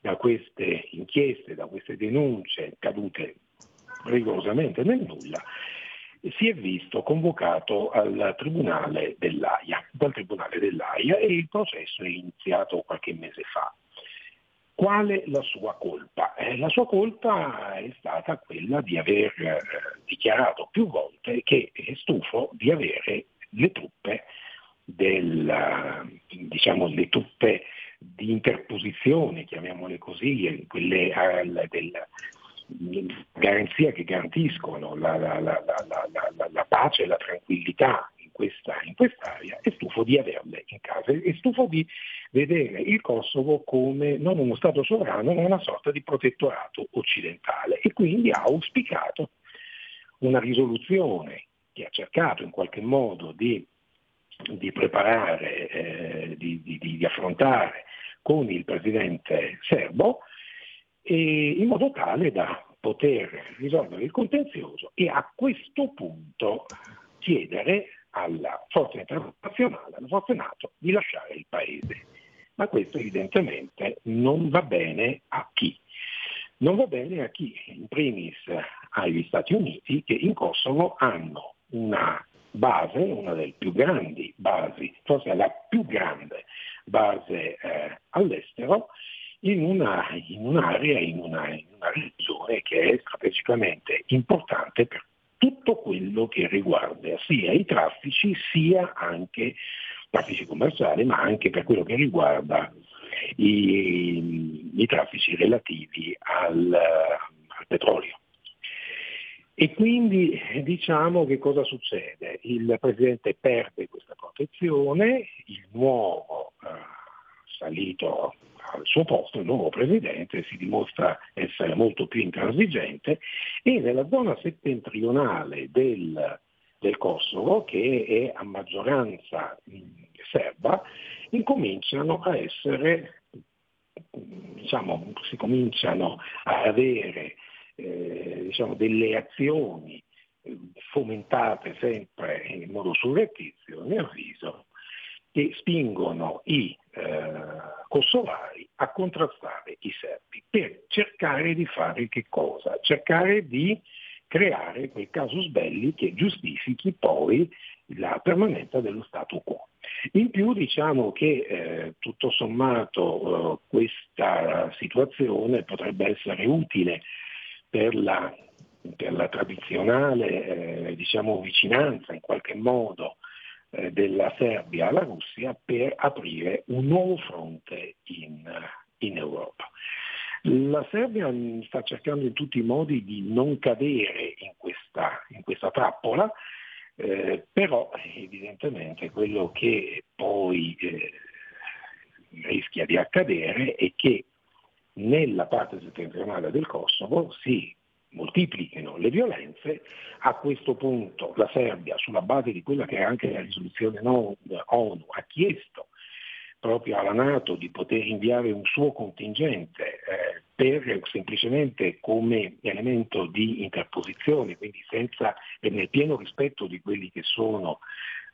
da queste inchieste, da queste denunce cadute rigorosamente nel nulla, si è visto convocato al Tribunale dell'AIA, dal Tribunale dell'AIA e il processo è iniziato qualche mese fa. Quale la sua colpa? Eh, la sua colpa è stata quella di aver eh, dichiarato più volte che è stufo di avere le truppe, del, diciamo, le truppe di interposizione, chiamiamole così, quelle del, garanzia che garantiscono la, la, la, la, pace e la tranquillità questa, in quest'area è stufo di averle in casa, è stufo di vedere il Kosovo come non uno Stato sovrano ma una sorta di protettorato occidentale. E quindi ha auspicato una risoluzione che ha cercato in qualche modo di, di preparare, eh, di, di, di affrontare con il presidente serbo in modo tale da poter risolvere il contenzioso e a questo punto chiedere alla forza internazionale, alla forza NATO, di lasciare il paese. Ma questo evidentemente non va bene a chi? Non va bene a chi, in primis agli Stati Uniti, che in Kosovo hanno una base, una delle più grandi basi, forse la più grande base eh, all'estero, in, una, in un'area, in una, in una regione che è strategicamente importante per tutto quello che riguarda sia i traffici sia anche traffici commerciali, ma anche per quello che riguarda i, i traffici relativi al, al, petrolio. E quindi diciamo che cosa succede? Il Presidente perde questa protezione, il nuovo eh, salito al suo posto, il nuovo Presidente si dimostra essere molto più intransigente e nella zona settentrionale del, del Kosovo, che è a maggioranza serba, incominciano a essere, diciamo, si cominciano a avere eh, diciamo, delle azioni eh, fomentate sempre in modo surrettizio, a mio avviso, che spingono i eh, kosovari a contrastare i serbi per cercare di fare che cosa? Cercare di creare quel casus belli che giustifichi poi la permanenza dello stato quo. In più diciamo che eh, tutto sommato eh, questa situazione potrebbe essere utile per la, per la tradizionale eh, diciamo, vicinanza in qualche modo eh, della Serbia alla Russia per aprire un nuovo fronte in, in Europa. La Serbia sta cercando in tutti i modi di non cadere in questa, in questa trappola, eh, però evidentemente quello che poi eh, rischia di accadere è che nella parte settentrionale del Kosovo si moltiplichino le violenze, a questo punto la Serbia, sulla base di quella che è anche la risoluzione ONU, ha chiesto proprio alla Nato di poter inviare un suo contingente eh, per semplicemente come elemento di interposizione, quindi senza, nel pieno rispetto di quelli che sono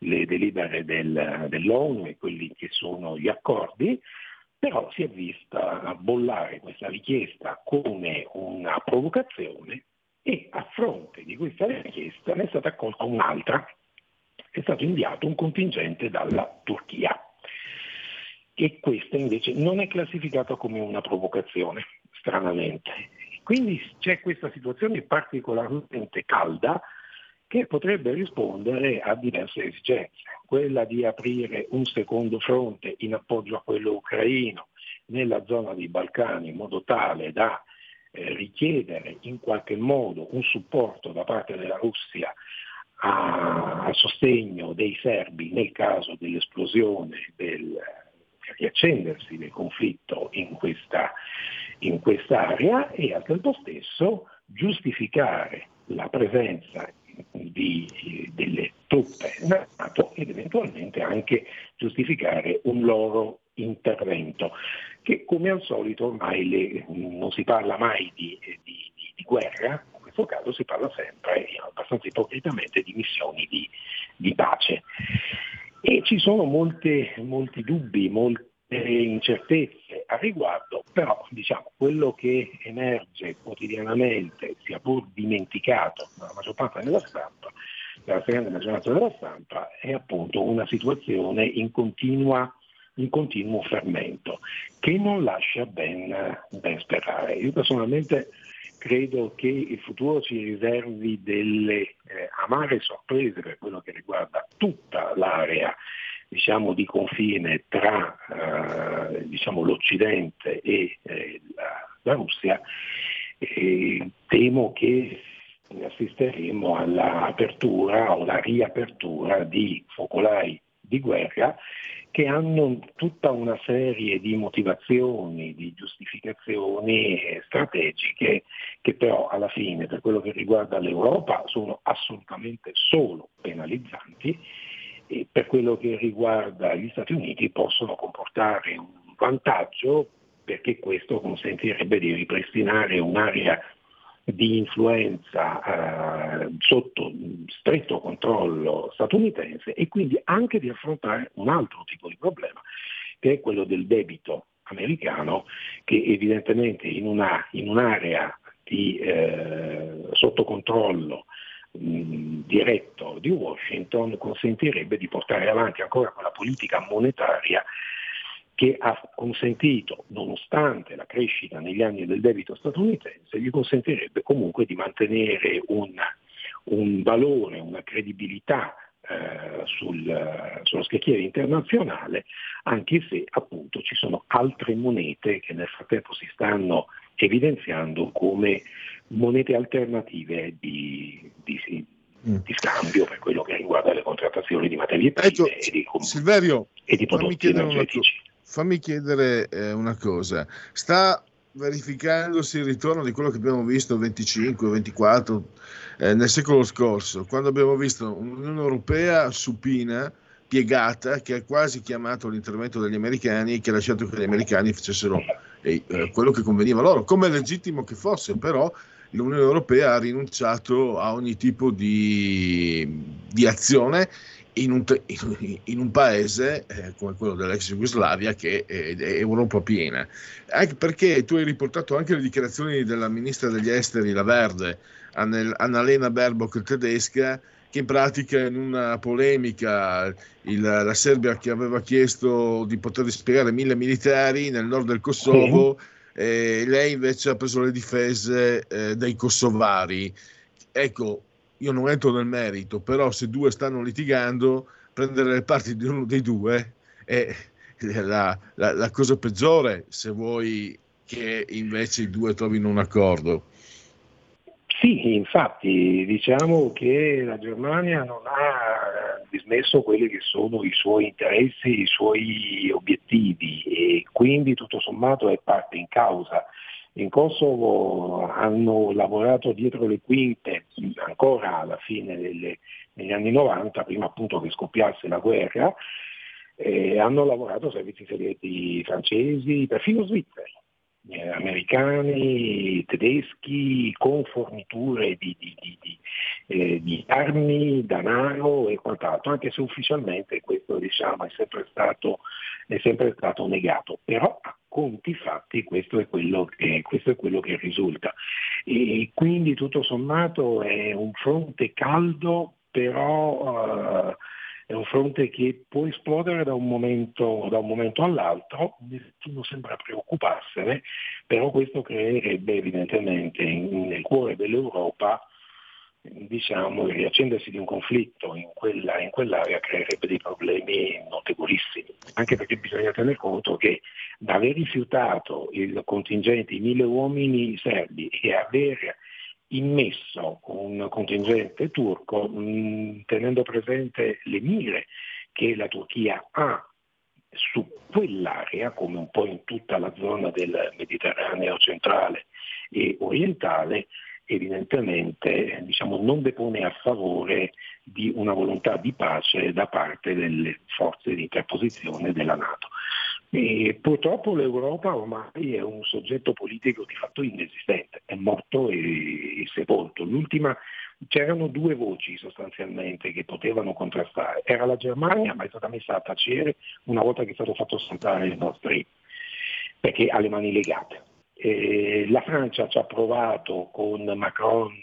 le delibere del, dell'ONU e quelli che sono gli accordi, però si è vista bollare questa richiesta come una provocazione e a fronte di questa richiesta ne è stata accolta un'altra, è stato inviato un contingente dalla Turchia e questa invece non è classificata come una provocazione, stranamente. Quindi c'è questa situazione particolarmente calda che potrebbe rispondere a diverse esigenze, quella di aprire un secondo fronte in appoggio a quello ucraino nella zona dei Balcani in modo tale da eh, richiedere in qualche modo un supporto da parte della Russia a, a sostegno dei serbi nel caso dell'esplosione del, riaccendersi del conflitto in, questa, in quest'area e al tempo stesso giustificare la presenza di, delle truppe NATO ed eventualmente anche giustificare un loro intervento, che come al solito ormai le, non si parla mai di, di, di, guerra, in questo caso si parla sempre, abbastanza ipocritamente, di missioni di, pace. E ci sono molte, molti dubbi, molte incertezze a riguardo, però diciamo, quello che emerge quotidianamente, sia pur dimenticato dalla maggior parte della stampa, dalla stragrande maggioranza della stampa, è appunto una situazione in, continua, in continuo fermento, che non lascia ben, ben sperare. Io personalmente credo che il futuro ci riservi delle eh, amare sorprese per quello che riguarda tutta l'area diciamo, di confine tra eh, diciamo, l'Occidente e eh, la, la, Russia, eh, temo che assisteremo all'apertura o alla riapertura di focolai di guerra che hanno tutta una serie di motivazioni, di giustificazioni strategiche che però alla fine per quello che riguarda l'Europa sono assolutamente solo penalizzanti e per quello che riguarda gli Stati Uniti possono comportare un vantaggio perché questo consentirebbe di ripristinare un'area di influenza eh, sotto stretto controllo statunitense e quindi anche di affrontare un altro tipo di problema, che è quello del debito americano, che evidentemente in, una, in un'area di, eh, sotto controllo diretto di Washington consentirebbe di portare avanti ancora quella politica monetaria che ha consentito, nonostante la crescita negli anni del debito statunitense, gli consentirebbe comunque di mantenere un, un valore, una credibilità eh, sul, sullo scacchiere internazionale, anche se appunto ci sono altre monete che nel frattempo si stanno evidenziando come monete alternative di, di, mm. di scambio per quello che riguarda le contrattazioni di materie prime ecco, e, di, Silverio, e di prodotti energetici fammi chiedere eh, una cosa. Sta verificandosi il ritorno di quello che abbiamo visto 25, 24 eh, nel secolo scorso, quando abbiamo visto un'Unione Europea supina, piegata, che ha quasi chiamato l'intervento degli americani e che ha lasciato che gli americani facessero eh, eh, quello che conveniva loro, come legittimo che fosse, però l'Unione Europea ha rinunciato a ogni tipo di, di azione in un, in un paese eh, come quello dell'ex Jugoslavia che è, è Europa piena. Anche perché tu hai riportato anche le dichiarazioni della ministra degli esteri, la Verde, Annalena Baerbock tedesca, che in pratica in una polemica il, la Serbia che aveva chiesto di poter dispiegare mille militari nel nord del Kosovo, sì. Eh, lei invece ha preso le difese eh, dei kosovari. Ecco, io non entro nel merito, però se due stanno litigando, prendere le parti di uno dei due è la, la, la cosa peggiore se vuoi che invece i due trovino un accordo. Sì, infatti diciamo che la Germania non ha dismesso quelli che sono i suoi interessi, i suoi obiettivi e quindi tutto sommato è parte in causa. In Kosovo hanno lavorato dietro le quinte ancora alla fine delle, degli anni 90, prima appunto che scoppiasse la guerra, eh, hanno lavorato servizi segreti francesi, perfino svizzeri, eh, americani, tedeschi, con forniture di, di, di, eh, di, armi, denaro e quant'altro, anche se ufficialmente questo diciamo, è, sempre stato, è sempre stato negato. Però conti fatti questo è quello che, è quello che risulta. E quindi tutto sommato è un fronte caldo, però uh, è un fronte che può esplodere da un momento, da un momento all'altro, nessuno sembra preoccuparsene, però questo creerebbe evidentemente nel cuore dell'Europa diciamo, il riaccendersi di un conflitto in, quella, in, quell'area creerebbe dei problemi notevolissimi, anche perché bisogna tener conto che da aver rifiutato il contingente di mille uomini serbi e aver immesso un contingente turco, mh, tenendo presente le mire che la Turchia ha su quell'area, come un po' in tutta la zona del Mediterraneo centrale e orientale, evidentemente diciamo, non depone a favore di una volontà di pace da parte delle forze di interposizione della Nato. E purtroppo l'Europa ormai è un soggetto politico di fatto inesistente, è morto e, e sepolto. L'ultima, c'erano due voci sostanzialmente che potevano contrastare, era la Germania ma è stata messa a tacere una volta che è stato fatto saltare il Nord Stream, perché ha le mani legate eh, la Francia ci ha provato con Macron,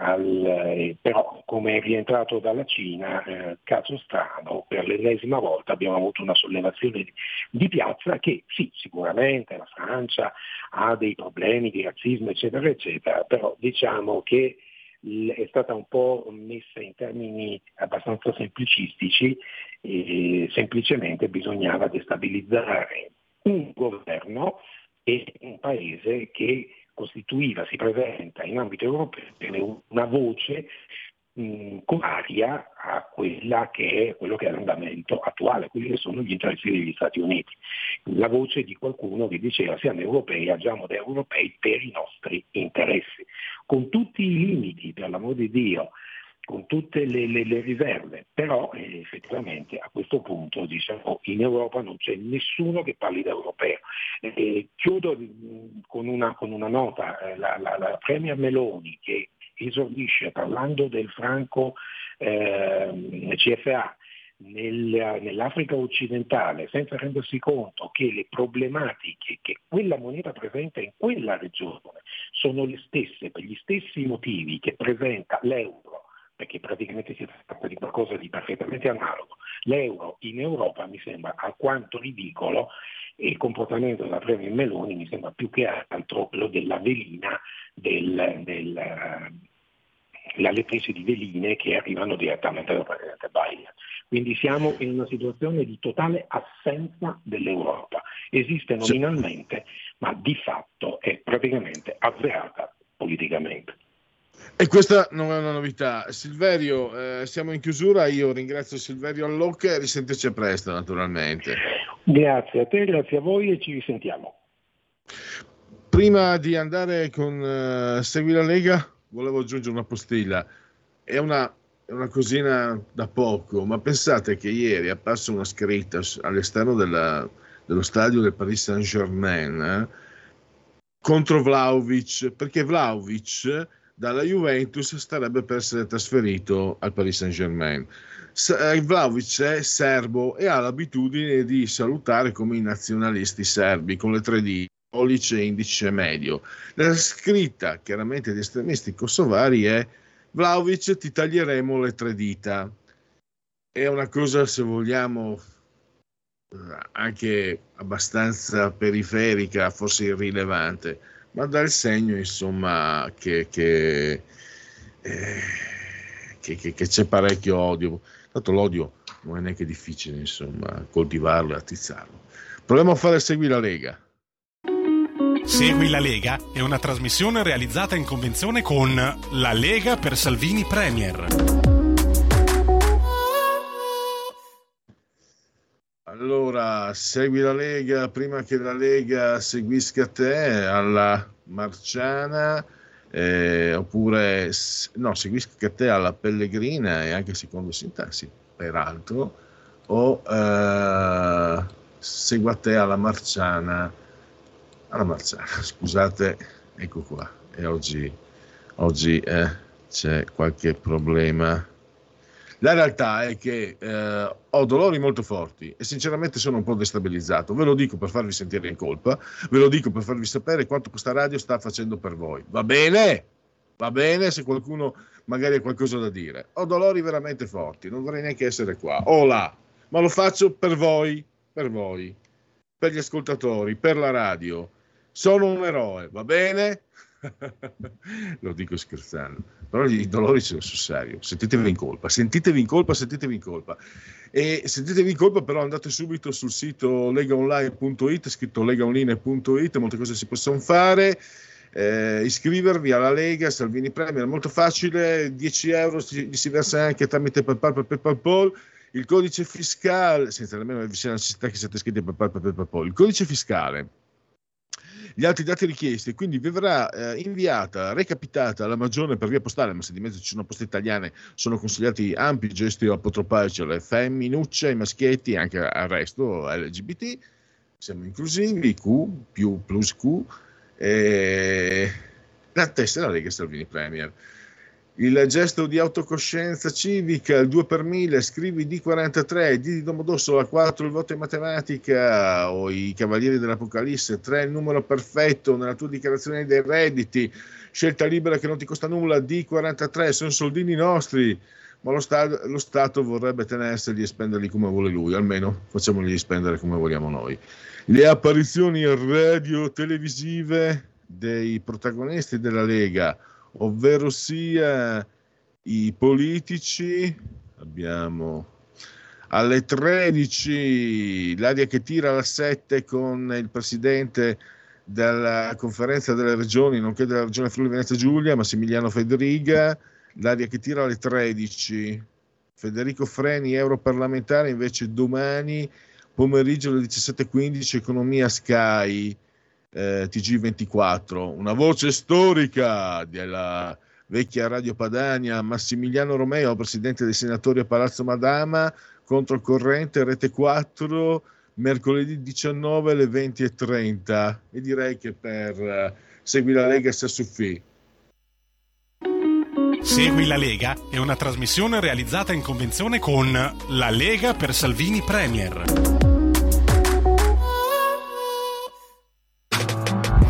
al, eh, però come è rientrato dalla Cina, eh, caso strano, per l'ennesima volta abbiamo avuto una sollevazione di, di, piazza che sì, sicuramente la Francia ha dei problemi di razzismo, eccetera, eccetera, però diciamo che è stata un po' messa in termini abbastanza semplicistici e semplicemente bisognava destabilizzare un governo e un paese che costituiva, si presenta in ambito europeo una voce contraria a quella che è, quello che è l'andamento attuale, quelli che sono gli interessi degli Stati Uniti. La voce di qualcuno che diceva siamo europei, agiamo da europei per i nostri interessi, con tutti i limiti, per l'amor di Dio, con tutte le, le, le riserve, però eh, effettivamente a questo punto diciamo, in Europa non c'è nessuno che parli da europeo. Eh, chiudo con una, con una nota, eh, la, la, la Premier Meloni che esordisce parlando del franco eh, CFA nel, nell'Africa occidentale senza rendersi conto che le problematiche che quella moneta presenta in quella regione sono le stesse, per gli stessi motivi che presenta l'euro, perché praticamente si tratta di qualcosa di perfettamente analogo. L'euro in Europa mi sembra alquanto ridicolo e il comportamento della Premier Meloni mi sembra più che altro quello della velina del, del le lettrici di veline che arrivano direttamente dal Presidente Biden. Quindi siamo in una situazione di totale assenza dell'Europa. Esiste nominalmente, ma di fatto è praticamente avverata politicamente. E questa non è una novità. Silverio, eh, siamo in chiusura. Io ringrazio Silverio Allocca e risentirci a presto, naturalmente. Grazie a te, grazie a voi e ci risentiamo. Prima di andare con uh, Segui la Lega, volevo aggiungere una postilla. È una, è una cosina da poco, ma pensate che ieri è apparsa una scritta all'esterno della, dello stadio del Paris Saint-Germain eh, contro Vlaovic, perché Vlaovic dalla Juventus starebbe per essere trasferito al Paris Saint-Germain. Eh, Vlaovic è serbo e ha l'abitudine di salutare come i nazionalisti serbi con le tre dita pollice, indice medio. La scritta chiaramente di estremisti kosovari è Vlaovic ti taglieremo le tre dita. È una cosa, se vogliamo, anche abbastanza periferica, forse irrilevante, ma dà il segno, insomma, che, che, eh, che, che c'è parecchio odio. Tanto l'odio non è neanche difficile, insomma, coltivarlo e attizzarlo. Proviamo a fare Segui la Lega. Segui la Lega è una trasmissione realizzata in convenzione con La Lega per Salvini Premier. Allora, segui la Lega prima che la Lega seguisca te alla Marciana, eh, oppure no, seguisca te alla Pellegrina e anche secondo sintassi, peraltro, o eh, segua te alla Marciana alla Marciana. Scusate, ecco qua. E oggi, oggi eh, c'è qualche problema. La realtà è che eh, ho dolori molto forti e sinceramente sono un po' destabilizzato. Ve lo dico per farvi sentire in colpa, ve lo dico per farvi sapere quanto questa radio sta facendo per voi. Va bene? Va bene se qualcuno magari ha qualcosa da dire. Ho dolori veramente forti, non vorrei neanche essere qua o là, ma lo faccio per voi, per voi, per gli ascoltatori, per la radio sono un eroe, va bene? Lo dico scherzando, però i dolori sono sul serio. Sentitevi in colpa, sentitevi in colpa, sentitevi in colpa. E sentitevi in colpa, però andate subito sul sito legaonline.it, scritto legaonline.it, molte cose si possono fare. Eh, iscrivervi alla Lega Salvini Premier è molto facile 10 euro si, si versa anche tramite PayPal per PayPal il codice fiscale senza nemmeno sia necessità che siate iscritti a PayPal per PayPal il codice fiscale gli altri dati richiesti, quindi vi verrà eh, inviata, recapitata la magione per via postale, ma se di mezzo ci sono poste italiane sono consigliati ampi gesti apotropaici alle femminucce, ai maschietti e anche al resto LGBT, siamo inclusivi, Q più plus Q, e la tessera Lega Salvini Premier il gesto di autocoscienza civica, il 2 per 1000, scrivi D43, D di Domodossola, 4 il voto in matematica o i Cavalieri dell'Apocalisse, 3 il numero perfetto nella tua dichiarazione dei redditi, scelta libera che non ti costa nulla, D43, sono soldini nostri, ma lo, sta- lo Stato vorrebbe tenerseli e spenderli come vuole lui, almeno facciamoli spendere come vogliamo noi. Le apparizioni radio-televisive dei protagonisti della Lega, ovvero sia i politici, abbiamo alle 13 l'aria che tira alla 7 con il presidente della conferenza delle regioni, nonché della regione Friuli Venezia Giulia, Massimiliano Federiga, l'aria che tira alle 13. Federico Freni, europarlamentare, invece domani pomeriggio alle 17.15, economia Sky, eh, TG24. Una voce storica della vecchia Radio Padania, Massimiliano Romeo, presidente dei senatori a Palazzo Madama, contro il corrente, Rete 4, mercoledì 19 alle 20.30 e direi che per uh, Segui la Lega sia suffi. Segui la Lega è una trasmissione realizzata in convenzione con La Lega per Salvini Premier.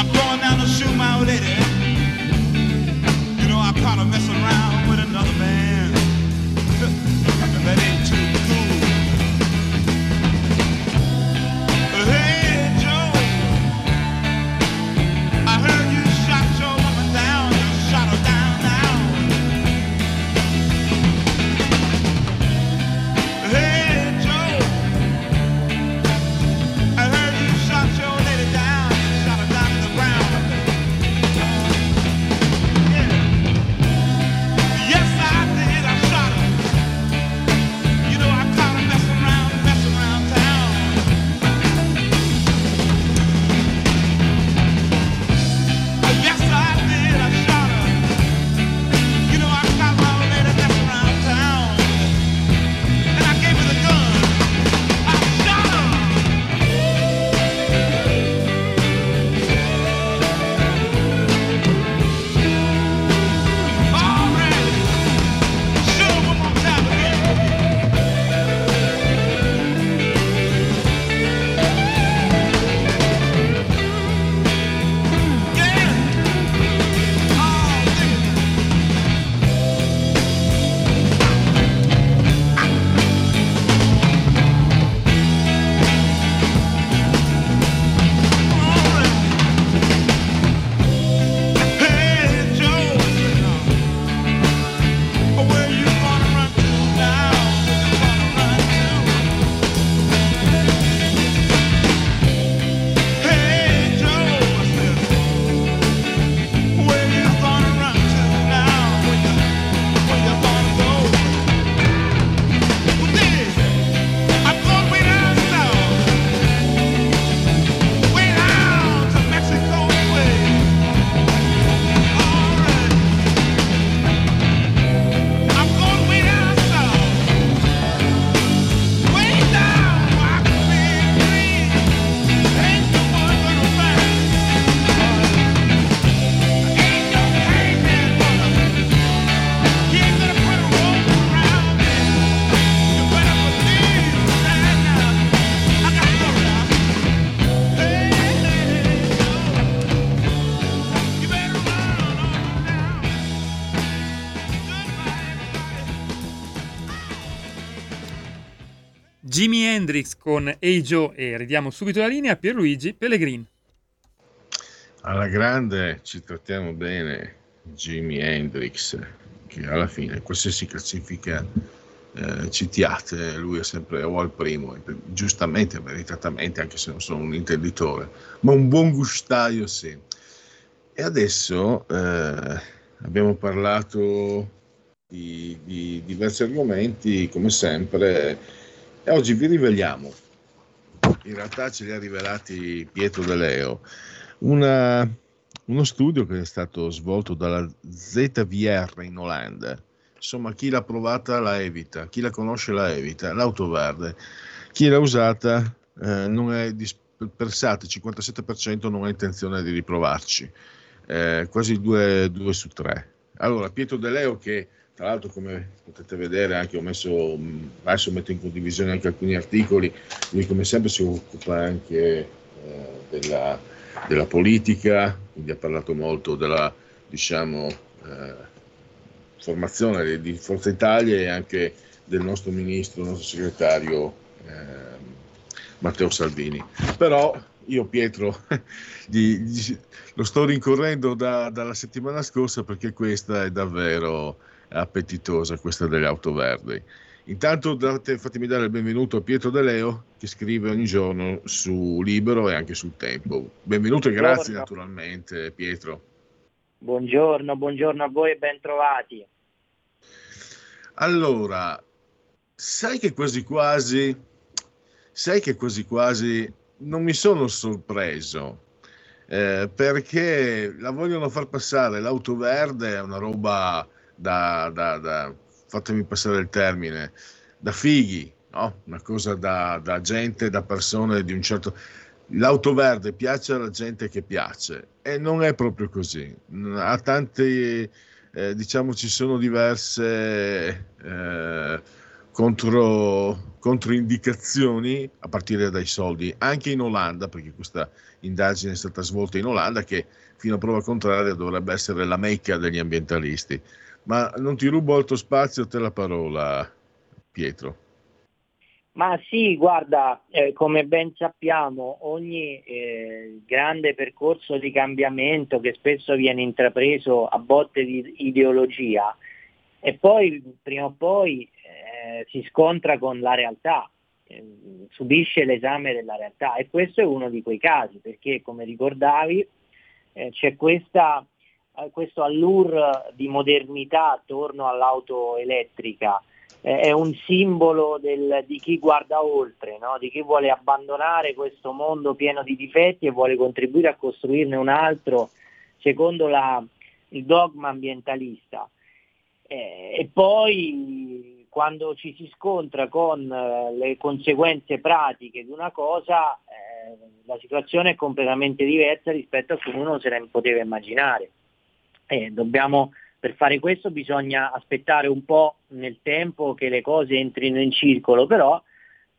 I'm going down to shoot my old lady. Hendrix con Hey Joe e ridiamo subito la linea a Pierluigi Pellegrin. Alla grande ci trattiamo bene Jimi Hendrix, che alla fine qualsiasi classifica eh, citiate, lui è sempre o al primo, giustamente, meritatamente, anche se non sono un intenditore, ma un buon gustaio sì. E adesso eh, abbiamo parlato di, di diversi argomenti, come sempre, e oggi vi riveliamo, in realtà ce li ha rivelati Pietro De Leo, una, uno studio che è stato svolto dalla ZVR in Olanda. Insomma, chi l'ha provata la evita, chi la conosce la evita, l'auto verde. Chi l'ha usata eh, non è dispersata, il 57% non ha intenzione di riprovarci, eh, quasi 2 su 3. Allora, Pietro De Leo che tra l'altro come potete vedere anche ho messo, adesso metto in condivisione anche alcuni articoli, lui come sempre si occupa anche eh, della, della, politica, quindi ha parlato molto della diciamo, eh, formazione di Forza Italia e anche del nostro ministro, il nostro segretario eh, Matteo Salvini. Però io Pietro gli, gli, lo sto rincorrendo da, dalla settimana scorsa perché questa è davvero appetitosa questa delle auto verdi. Intanto date, fatemi dare il benvenuto a Pietro De Leo che scrive ogni giorno su Libero e anche sul Tempo. Benvenuto e grazie naturalmente Pietro. Buongiorno, buongiorno a voi e ben trovati. Allora, sai che quasi quasi, sai che quasi quasi non mi sono sorpreso eh, perché la vogliono far passare l'auto verde è una roba da, da, da, fatemi passare il termine, da fighi, no? una cosa da, da gente, da persone di un certo... L'auto verde piace alla gente che piace e non è proprio così. Ha tanti, eh, diciamo, ci sono diverse eh, contro, controindicazioni a partire dai soldi, anche in Olanda, perché questa indagine è stata svolta in Olanda, che fino a prova contraria dovrebbe essere la mecca degli ambientalisti. Ma non ti rubo il tuo spazio, te la parola, Pietro. Ma sì, guarda, eh, come ben sappiamo, ogni eh, grande percorso di cambiamento che spesso viene intrapreso a botte di ideologia e poi prima o poi eh, si scontra con la realtà, eh, subisce l'esame della realtà e questo è uno di quei casi perché come ricordavi eh, c'è questa questo allure di modernità attorno all'auto elettrica eh, è un simbolo del, di chi guarda oltre, no? di chi vuole abbandonare questo mondo pieno di difetti e vuole contribuire a costruirne un altro secondo la, il dogma ambientalista. Eh, e poi quando ci si scontra con eh, le conseguenze pratiche di una cosa, eh, la situazione è completamente diversa rispetto a come uno se ne poteva immaginare. Eh, dobbiamo, per fare questo bisogna aspettare un po' nel tempo che le cose entrino in circolo, però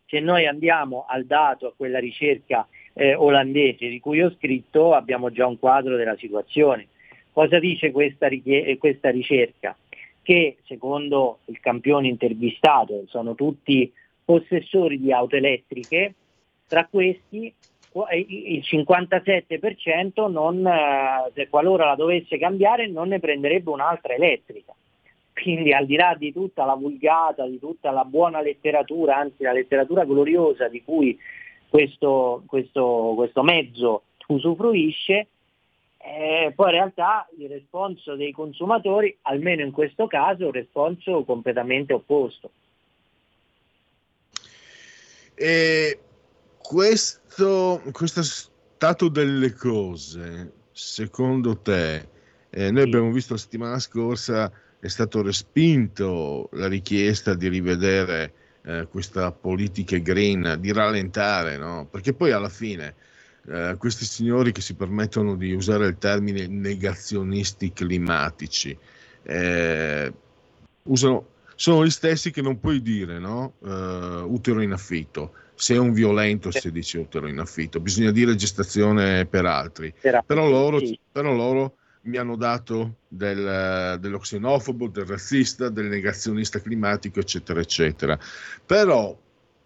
se noi andiamo al dato, a quella ricerca eh, olandese di cui ho scritto, abbiamo già un quadro della situazione. Cosa dice questa, richie- questa ricerca? Che secondo il campione intervistato sono tutti possessori di auto elettriche, tra questi il 57% non, se qualora la dovesse cambiare non ne prenderebbe un'altra elettrica. Quindi al di là di tutta la vulgata, di tutta la buona letteratura, anzi la letteratura gloriosa di cui questo, questo, questo mezzo usufruisce, eh, poi in realtà il responso dei consumatori, almeno in questo caso, è un responso completamente opposto. E questo, questo stato delle cose, secondo te, eh, noi abbiamo visto la settimana scorsa, è stato respinto la richiesta di rivedere eh, questa politica green, di rallentare, no? perché poi alla fine eh, questi signori che si permettono di usare il termine negazionisti climatici eh, usano, sono gli stessi che non puoi dire no? Uh, utero in affitto se è un violento si dice utero in affitto, bisogna dire gestazione per altri. Però loro, però loro mi hanno dato del, dello xenofobo, del razzista, del negazionista climatico, eccetera, eccetera. Però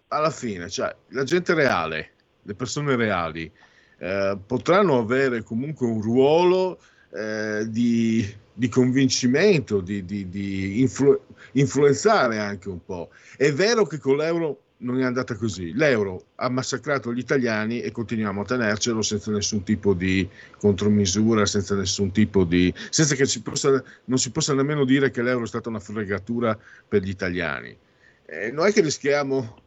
alla fine, cioè, la gente reale, le persone reali, eh, potranno avere comunque un ruolo eh, di, di, convincimento, di, di, di influ- influenzare anche un po'. È vero che con l'euro non è andata così. L'euro ha massacrato gli italiani e continuiamo a tenercelo senza nessun tipo di contromisura, senza nessun tipo di... senza che si possa, non si possa nemmeno dire che l'euro è stata una fregatura per gli italiani. Eh, non è che rischiamo,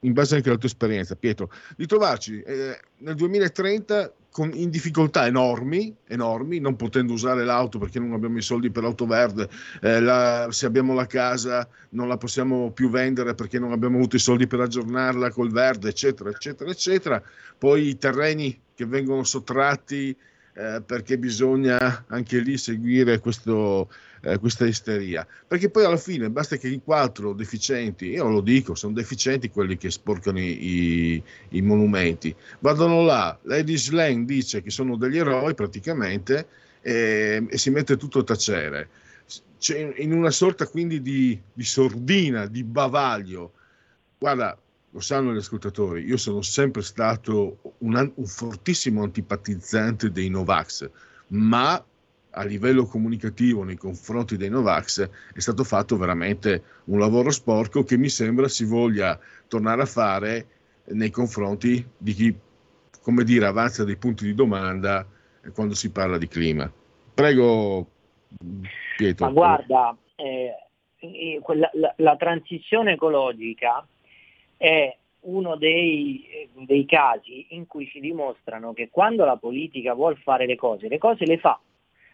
in base anche alla tua esperienza, Pietro, di trovarci eh, nel 2030 con, in difficoltà enormi, enormi, non potendo usare l'auto perché non abbiamo i soldi per l'auto verde, eh, la, se abbiamo la casa non la possiamo più vendere perché non abbiamo avuto i soldi per aggiornarla col verde, eccetera, eccetera, eccetera. Poi i terreni che vengono sottratti eh, perché bisogna anche lì seguire questo, eh, questa isteria. Perché poi alla fine basta che i quattro deficienti, io lo dico, sono deficienti quelli che sporcano i, i, monumenti, vadano là, Lady Slang dice che sono degli eroi praticamente e, e si mette tutto a tacere. C'è in una sorta quindi di, di sordina, di bavaglio. Guarda, lo sanno gli ascoltatori, io sono sempre stato un, un, fortissimo antipatizzante dei Novax, ma a livello comunicativo nei confronti dei Novax è stato fatto veramente un lavoro sporco che mi sembra si voglia tornare a fare nei confronti di chi, come dire, avanza dei punti di domanda quando si parla di clima. Prego, Pietro. Ma guarda, eh, la, la, la transizione ecologica è uno dei, dei, casi in cui si dimostrano che quando la politica vuole fare le cose, le cose le fa,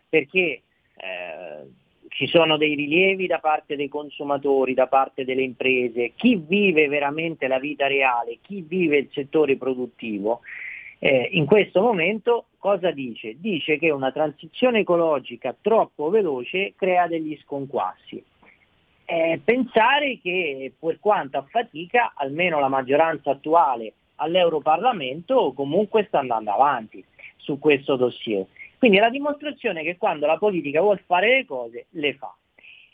perché eh, ci sono dei rilievi da parte dei consumatori, da parte delle imprese, chi vive veramente la vita reale, chi vive il settore produttivo, eh, in questo momento cosa dice? Dice che una transizione ecologica troppo veloce crea degli sconquassi eh, pensare che per quanto a fatica, almeno la maggioranza attuale all'Europarlamento comunque sta andando avanti su questo dossier. Quindi è la dimostrazione che quando la politica vuole fare le cose, le fa.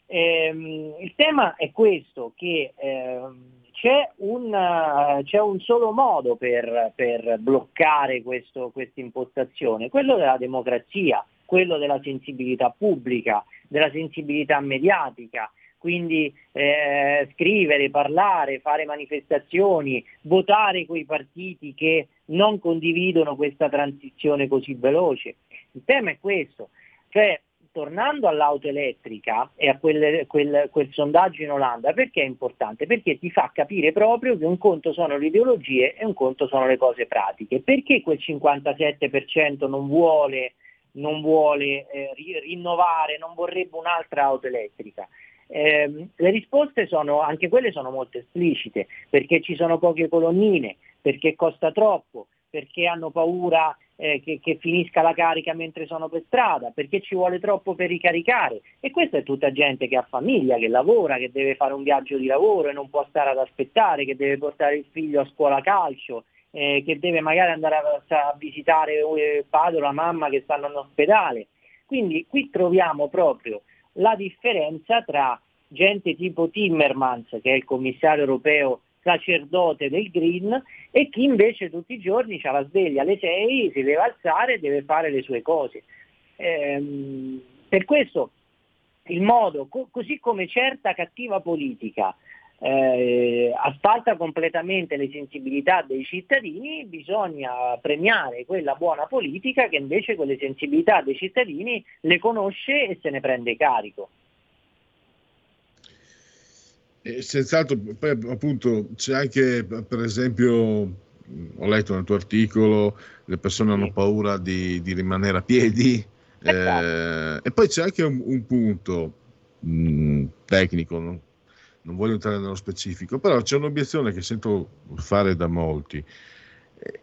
Ehm, il tema è questo, che ehm, c'è, un, uh, c'è, un, solo modo per, per bloccare questa impostazione, quello della democrazia, quello della sensibilità pubblica, della sensibilità mediatica, quindi eh, scrivere, parlare, fare manifestazioni, votare quei partiti che non condividono questa transizione così veloce. Il tema è questo, cioè tornando all'auto elettrica e a quel, quel, quel, sondaggio in Olanda, perché è importante? Perché ti fa capire proprio che un conto sono le ideologie e un conto sono le cose pratiche. Perché quel 57% non vuole, non vuole eh, rinnovare, non vorrebbe un'altra auto elettrica? Eh, le risposte sono, anche quelle sono molto esplicite, perché ci sono poche colonnine, perché costa troppo, perché hanno paura eh, che, che, finisca la carica mentre sono per strada, perché ci vuole troppo per ricaricare. E questa è tutta gente che ha famiglia, che lavora, che deve fare un viaggio di lavoro e non può stare ad aspettare, che deve portare il figlio a scuola calcio, eh, che deve magari andare a, a visitare il eh, padre o la mamma che stanno in ospedale. Quindi qui troviamo proprio la differenza tra gente tipo Timmermans, che è il commissario europeo sacerdote del green, e chi invece tutti i giorni ha la sveglia alle 6, si deve alzare e deve fare le sue cose. Ehm, per questo il modo, co- così come certa cattiva politica eh, asfalta completamente le sensibilità dei cittadini, bisogna premiare quella buona politica che invece quelle sensibilità dei cittadini le conosce e se ne prende carico. E senz'altro, poi appunto c'è anche per esempio, ho letto nel tuo articolo, le persone hanno paura di, di rimanere a piedi eh, e poi c'è anche un, un punto mh, tecnico, no? Non voglio entrare nello specifico, però c'è un'obiezione che sento fare da molti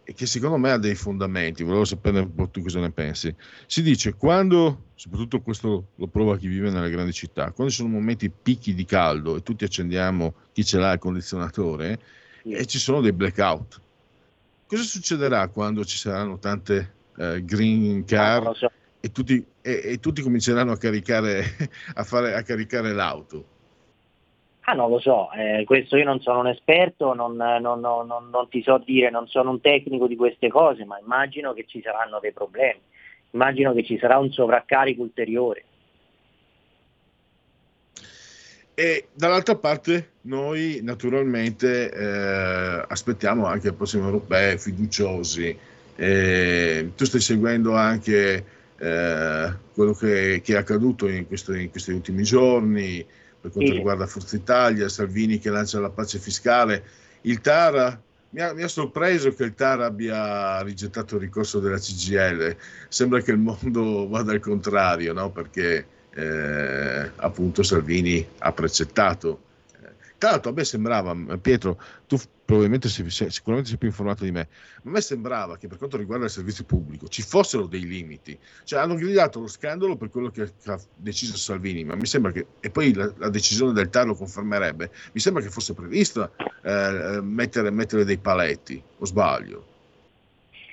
e che secondo me ha dei fondamenti, volevo sapere un po' tu cosa ne pensi. Si dice quando, soprattutto questo lo prova chi vive nelle grandi città, quando ci sono momenti picchi di caldo e tutti accendiamo, chi ce l'ha il condizionatore, e ci sono dei blackout. Cosa succederà quando ci saranno tante eh, green car so. e, tutti, e, e, tutti, cominceranno a caricare, a, fare, a caricare l'auto? Ah, non lo so, eh, questo io non sono un esperto, non, non, non, non, ti so dire, non sono un tecnico di queste cose, ma immagino che ci saranno dei problemi, immagino che ci sarà un sovraccarico ulteriore. E dall'altra parte noi naturalmente eh, aspettiamo anche il prossimo europeo fiduciosi. Eh, tu stai seguendo anche eh, quello che, che, è accaduto in, questo, in, questi ultimi giorni per quanto sì. riguarda Forza Italia, Salvini che lancia la pace fiscale. Il TAR mi ha, mi ha, sorpreso che il TAR abbia rigettato il ricorso della CGL. Sembra che il mondo vada al contrario, no? perché eh, appunto Salvini ha precettato tra l'altro a me sembrava, Pietro, tu probabilmente sei, sicuramente sei più informato di me, a me sembrava che per quanto riguarda il servizio pubblico ci fossero dei limiti. Cioè hanno gridato lo scandalo per quello che ha deciso Salvini, ma mi sembra che, e poi la, la decisione del TAR lo confermerebbe, mi sembra che fosse prevista eh, mettere, mettere dei paletti, o sbaglio?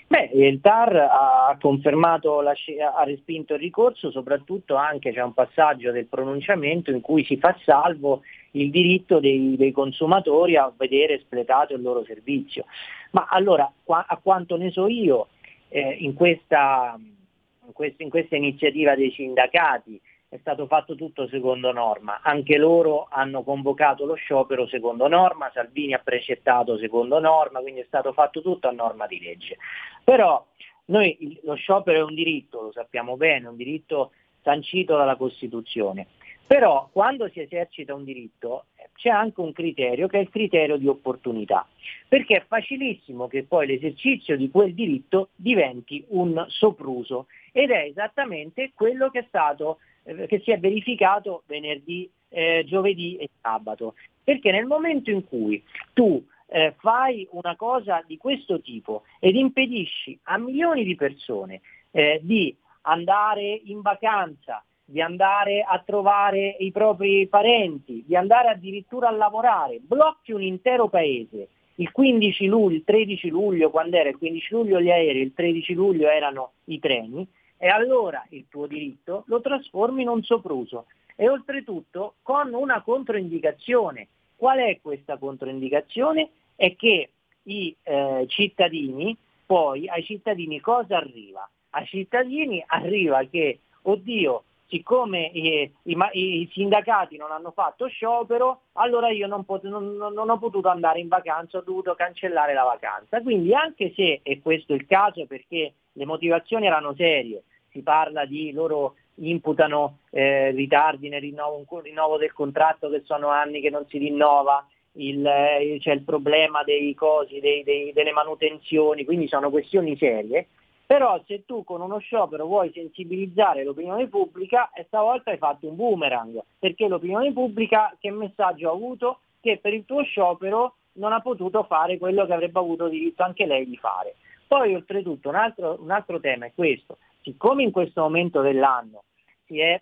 Beh, il TAR ha confermato, la, ha respinto il ricorso, soprattutto anche c'è un passaggio del pronunciamento in cui si fa salvo il diritto dei, dei consumatori a vedere espletato il loro servizio. Ma allora, qua, a quanto ne so io, eh, in, questa, in, questa, in questa iniziativa dei sindacati è stato fatto tutto secondo norma, anche loro hanno convocato lo sciopero secondo norma, Salvini ha precettato secondo norma, quindi è stato fatto tutto a norma di legge. Però noi lo sciopero è un diritto, lo sappiamo bene, un diritto sancito dalla Costituzione. Però quando si esercita un diritto c'è anche un criterio che è il criterio di opportunità, perché è facilissimo che poi l'esercizio di quel diritto diventi un sopruso ed è esattamente quello che è stato eh, che si è verificato venerdì, eh, giovedì e sabato. Perché nel momento in cui tu eh, fai una cosa di questo tipo ed impedisci a milioni di persone eh, di andare in vacanza, di andare a trovare i propri parenti, di andare addirittura a lavorare, blocchi un intero paese. Il 15 luglio, il 13 luglio, quando era il 15 luglio gli aerei, il 13 luglio erano i treni, e allora il tuo diritto lo trasformi in un sopruso e oltretutto con una controindicazione. Qual è questa controindicazione? È che i eh, cittadini, poi ai cittadini cosa arriva? Ai cittadini arriva che, oddio, siccome i, i, i, sindacati non hanno fatto sciopero, allora io non, pot- non, non, ho potuto andare in vacanza, ho dovuto cancellare la vacanza. Quindi anche se, e questo è il caso perché le motivazioni erano serie, si parla di loro imputano eh, ritardi nel rinnovo, rinnovo, del contratto che sono anni che non si rinnova, il, eh, c'è il problema dei cosi, dei, dei, delle manutenzioni, quindi sono questioni serie. Però se tu con uno sciopero vuoi sensibilizzare l'opinione pubblica, stavolta hai fatto un boomerang, perché l'opinione pubblica che messaggio ha avuto? Che per il tuo sciopero non ha potuto fare quello che avrebbe avuto diritto anche lei di fare. Poi oltretutto un altro, un altro tema è questo, siccome in questo momento dell'anno si è,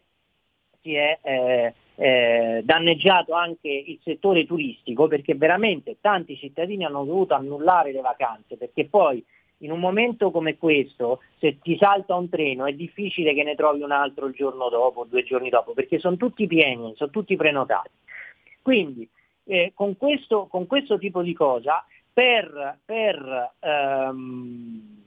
si è eh, eh, danneggiato anche il settore turistico, perché veramente tanti cittadini hanno dovuto annullare le vacanze, perché poi in un momento come questo, se ti salta un treno, è difficile che ne trovi un altro il giorno dopo, due giorni dopo, perché sono tutti pieni, sono tutti prenotati. Quindi eh, con, questo, con, questo, tipo di cosa, per, per, ehm,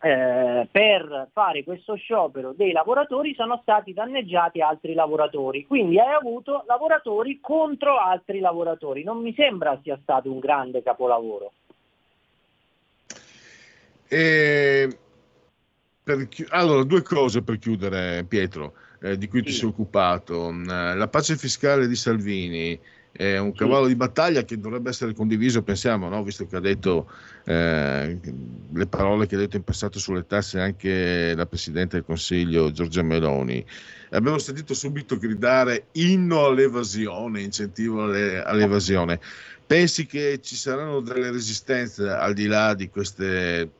eh, per fare questo sciopero dei lavoratori sono stati danneggiati altri lavoratori, quindi hai avuto lavoratori contro altri lavoratori. Non mi sembra sia stato un grande capolavoro. E per, allora, due cose per chiudere, Pietro, eh, di cui sì. ti sei occupato. Eh, la pace fiscale di Salvini è un cavallo sì. di battaglia che dovrebbe essere condiviso, pensiamo, no? visto che ha detto eh, le parole che ha detto in passato sulle tasse anche la Presidente del Consiglio Giorgia Meloni. Abbiamo sentito subito gridare inno all'evasione, incentivo alle, all'evasione. Pensi che ci saranno delle resistenze al di là di queste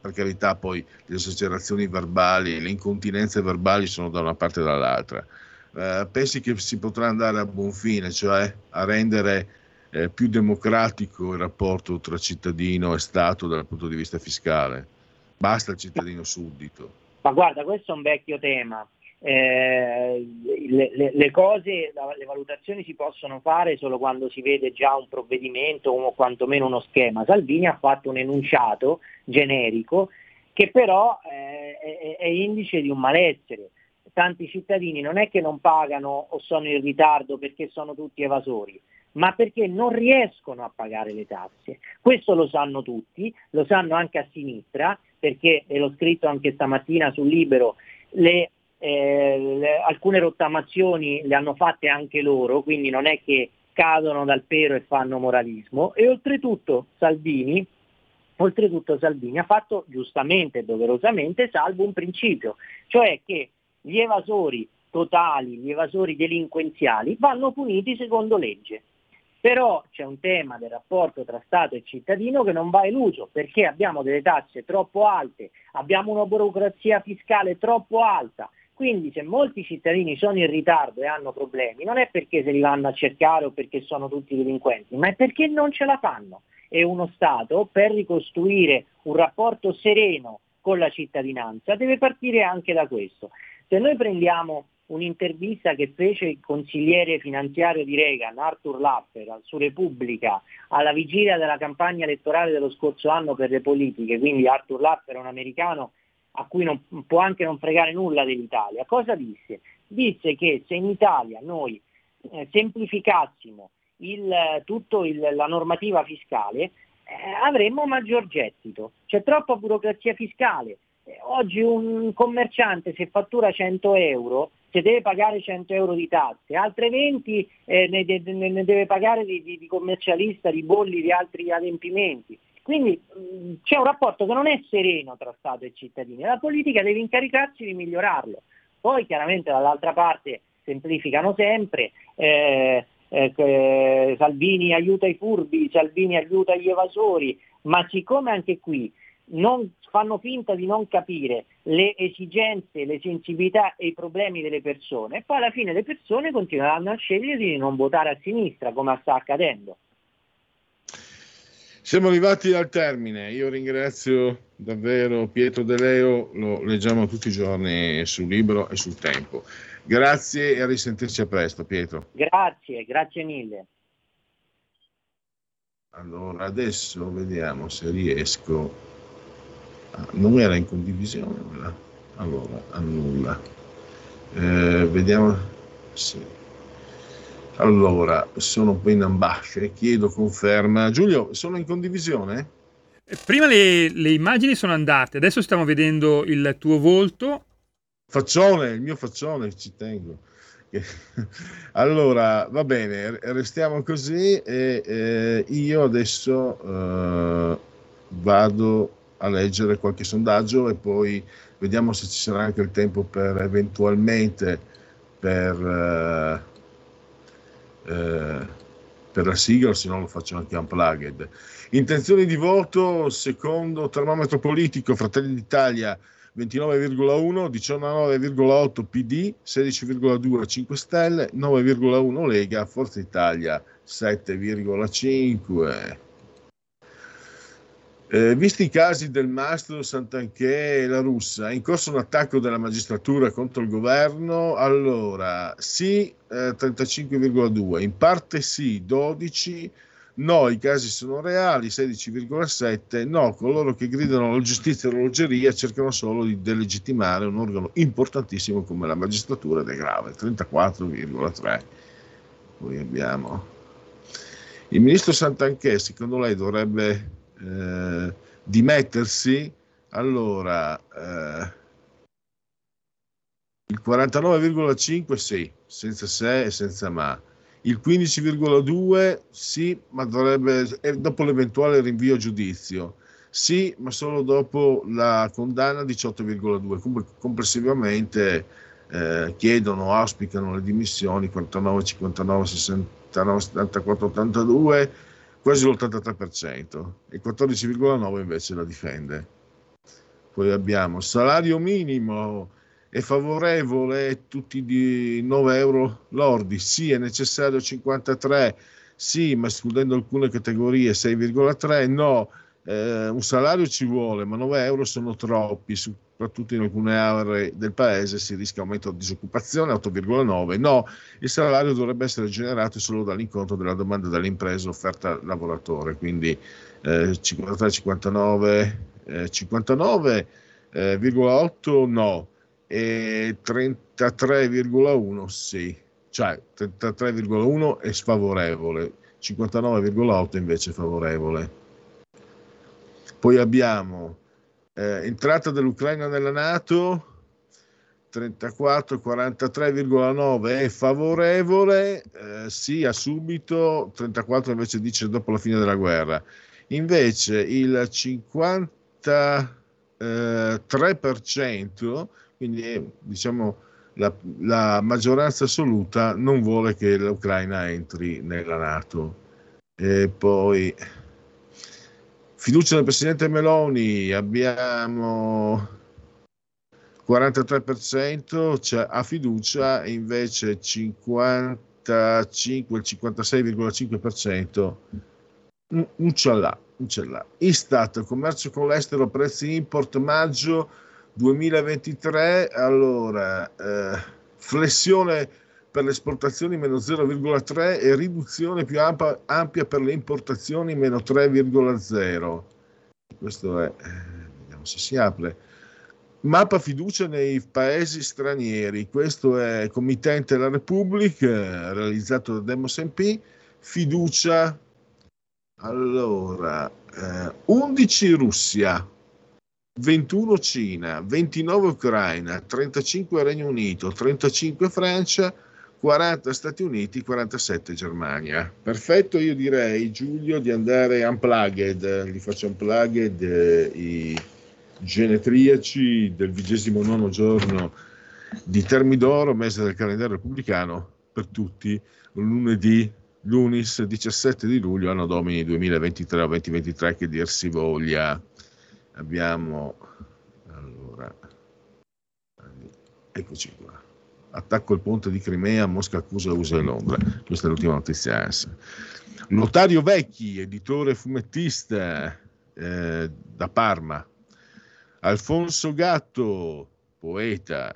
per carità poi le esagerazioni verbali, le incontinenze verbali sono da una parte e dall'altra. Eh, pensi che si potrà andare a buon fine, cioè a rendere eh, più democratico il rapporto tra cittadino e Stato dal punto di vista fiscale? Basta il cittadino suddito. Ma guarda, questo è un vecchio tema. Eh, le, le, cose, le valutazioni si possono fare solo quando si vede già un provvedimento o quantomeno uno schema. Salvini ha fatto un enunciato generico che però eh, è, è, indice di un malessere. tanti cittadini non è che non pagano o sono in ritardo perché sono tutti evasori, ma perché non riescono a pagare le tasse. Questo lo sanno tutti, lo sanno anche a sinistra, perché, e l'ho scritto anche stamattina sul Libero, le, eh, le, alcune rottamazioni le hanno fatte anche loro, quindi non è che cadono dal pero e fanno moralismo. E oltretutto Salvini, oltretutto Salvini ha fatto giustamente e doverosamente salvo un principio, cioè che gli evasori totali, gli evasori delinquenziali vanno puniti secondo legge. Però c'è un tema del rapporto tra Stato e cittadino che non va eluso perché abbiamo delle tasse troppo alte, abbiamo una burocrazia fiscale troppo alta. Quindi se molti cittadini sono in ritardo e hanno problemi, non è perché se li vanno a cercare o perché sono tutti delinquenti, ma è perché non ce la fanno. E uno Stato per ricostruire un rapporto sereno con la cittadinanza deve partire anche da questo. Se noi prendiamo un'intervista che fece il consigliere finanziario di Reagan, Arthur Lapper, su Repubblica, alla vigilia della campagna elettorale dello scorso anno per le politiche, quindi Arthur Lapper è un americano a cui non, può anche non fregare nulla dell'Italia. Cosa disse? Disse che se in Italia noi eh, semplificassimo il, tutta la normativa fiscale, eh, avremmo maggior gettito. C'è troppa burocrazia fiscale, oggi un commerciante se fattura 100 euro se deve pagare 100 euro di tasse, altre 20 eh, ne, de, ne, deve pagare di, di, di, commercialista, di bolli, di altri adempimenti. Quindi mh, c'è un rapporto che non è sereno tra Stato e cittadini la politica deve incaricarsi di migliorarlo. Poi chiaramente dall'altra parte semplificano sempre, eh, eh, Salvini aiuta i furbi, Salvini aiuta gli evasori, ma siccome anche qui non, fanno finta di non capire le esigenze, le sensibilità e i problemi delle persone poi alla fine le persone continueranno a scegliere di non votare a sinistra come sta accadendo. Siamo arrivati al termine, io ringrazio davvero Pietro De Leo, lo leggiamo tutti i giorni sul libro e sul tempo. Grazie e a risentirci a presto Pietro. Grazie, grazie mille. Allora adesso vediamo se riesco non era in condivisione allora annulla eh, vediamo sì. Allora sono in ambasce chiedo conferma. Giulio sono in condivisione? Eh, prima le, le immagini sono andate adesso stiamo vedendo il tuo volto. Faccione il mio faccione ci tengo. Allora va bene restiamo così e eh, io adesso eh, vado a leggere qualche sondaggio e poi vediamo se ci sarà anche il tempo per eventualmente per, eh, eh, per la sigla, se no lo faccio anche unplugged. Intenzioni di voto secondo termometro politico Fratelli d'Italia 29,1, 19,8 PD, 16,2 5 Stelle, 9,1 Lega, Forza Italia 7,5. Eh, visti i casi del Mastro, Sant'Anché e la Russa, è in corso un attacco della magistratura contro il governo? Allora, sì, eh, 35,2, in parte sì, 12, no, i casi sono reali, 16,7, no, coloro che gridano alla giustizia e all'orologeria cercano solo di delegittimare un organo importantissimo come la magistratura ed è grave, 34,3. Poi abbiamo il ministro Sant'Anché, secondo lei dovrebbe eh, dimettersi, allora eh, il 49,5 sì, senza se e senza ma. Il 15,2 sì, ma dovrebbe, dopo l'eventuale rinvio a giudizio. Sì, ma solo dopo la condanna 18,2. Comunque complessivamente eh, chiedono, auspicano le dimissioni 49, 59, 69, 74, 82 quasi l'83%, e 14,9% invece la difende. Poi abbiamo salario minimo è favorevole tutti di 9 euro lordi, sì è necessario 53, sì ma escludendo alcune categorie 6,3, no, eh, un salario ci vuole ma 9 euro sono troppi, su soprattutto in alcune aree del paese si rischia aumento di disoccupazione 8,9 no il salario dovrebbe essere generato solo dall'incontro della domanda dell'impresa offerta al lavoratore. Quindi eh, 53 59 eh, 59,8 no. E 30 33,1 sì, cioè 33,1 è sfavorevole, 59,8 invece favorevole. Poi abbiamo eh, entrata dell'Ucraina nella Nato 34, 43,9 è favorevole, eh, sì, a subito, 34 invece dice dopo la fine della guerra. Invece il 53%, quindi diciamo la, la maggioranza assoluta, non vuole che l'Ucraina entri nella Nato. E poi fiducia del presidente Meloni, abbiamo 43% cioè, ha fiducia invece 55, il 56,5% un ce l'ha, un ce commercio con l'estero, prezzi import maggio 2023, allora eh, flessione per le esportazioni meno 0,3 e riduzione più ampia, ampia per le importazioni meno 3,0. Questo è, eh, vediamo se si apre. Mappa fiducia nei paesi stranieri, questo è committente della Repubblica, realizzato da Demos MP, fiducia, allora, eh, 11 Russia, 21 Cina, 29 Ucraina, 35 Regno Unito, 35 Francia, 40 Stati Uniti, 47 Germania. Perfetto, io direi Giulio di andare unplugged, li faccio unplugged eh, i genetriaci del vigesimo nono giorno di Termidoro, mese del calendario repubblicano, per tutti, lunedì, lunis 17 di luglio, anno domini 2023 o 2023, che dir si voglia. Abbiamo, allora, eccoci qua. Attacco il ponte di Crimea, Mosca accusa USA e Londra. Questa è l'ultima notizia. Lotario Vecchi, editore fumettista eh, da Parma, Alfonso Gatto, poeta,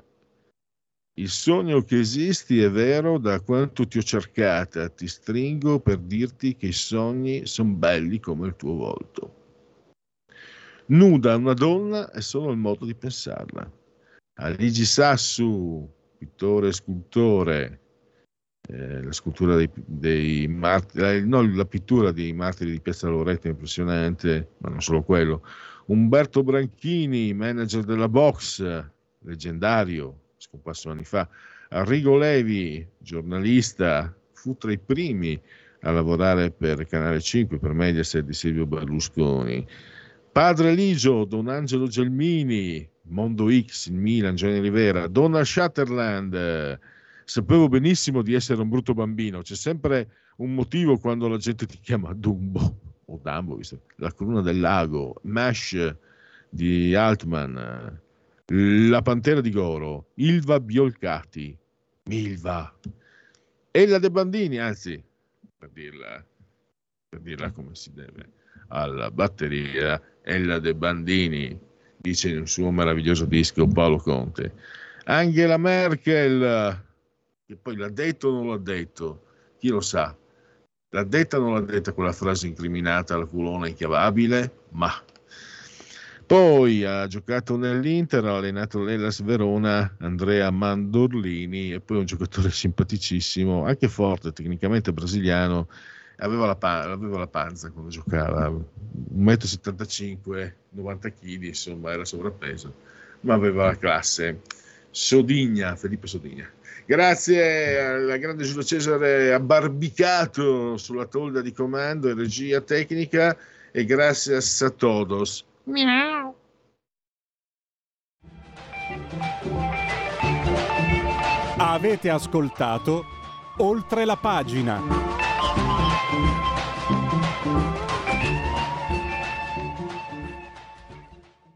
il sogno che esisti è vero da quanto ti ho cercata, ti stringo per dirti che i sogni sono belli come il tuo volto. Nuda una donna è solo il modo di pensarla. Aligi Sassu, pittore e scultore, eh, la scultura dei, dei martiri, no, la pittura dei martiri di Piazza Loreto è impressionante, ma non solo quello Umberto Branchini, manager della Box, leggendario, scomparso anni fa, Arrigo Levi, giornalista, fu tra i primi a lavorare per Canale 5, per Mediaset di Silvio Berlusconi. Padre Ligio, Don Angelo Gelmini, Mondo X, Milan, Giovanni Rivera, Donna Shatterland, sapevo benissimo di essere un brutto bambino, c'è sempre un motivo quando la gente ti chiama Dumbo o Dumbo, visto, La colonna del lago, Mash di Altman, La pantera di Goro, Ilva Biolcati, Milva, Ella De Bandini, anzi, per dirla, per dirla come si deve, alla batteria, Ella De Bandini, dice in un suo meraviglioso disco Paolo Conte. Angela Merkel, che poi l'ha detto o non l'ha detto, chi lo sa, L'ha detta o non l'ha detta quella frase incriminata alla culona inchiavabile? Ma. Poi ha giocato nell'Inter, ha allenato l'Elas Verona, Andrea Mandorlini e poi un giocatore simpaticissimo, anche forte, tecnicamente brasiliano, aveva la, pa- aveva la panza quando giocava, 1,75 m, 90 kg, insomma era sovrappeso, ma aveva la classe. Sodigna, Felipe Sodigna. Grazie al grande Giulio Cesare abbarbicato sulla tolda di comando e regia tecnica e grazie a todos. Miau. Avete ascoltato oltre la pagina. Thank you.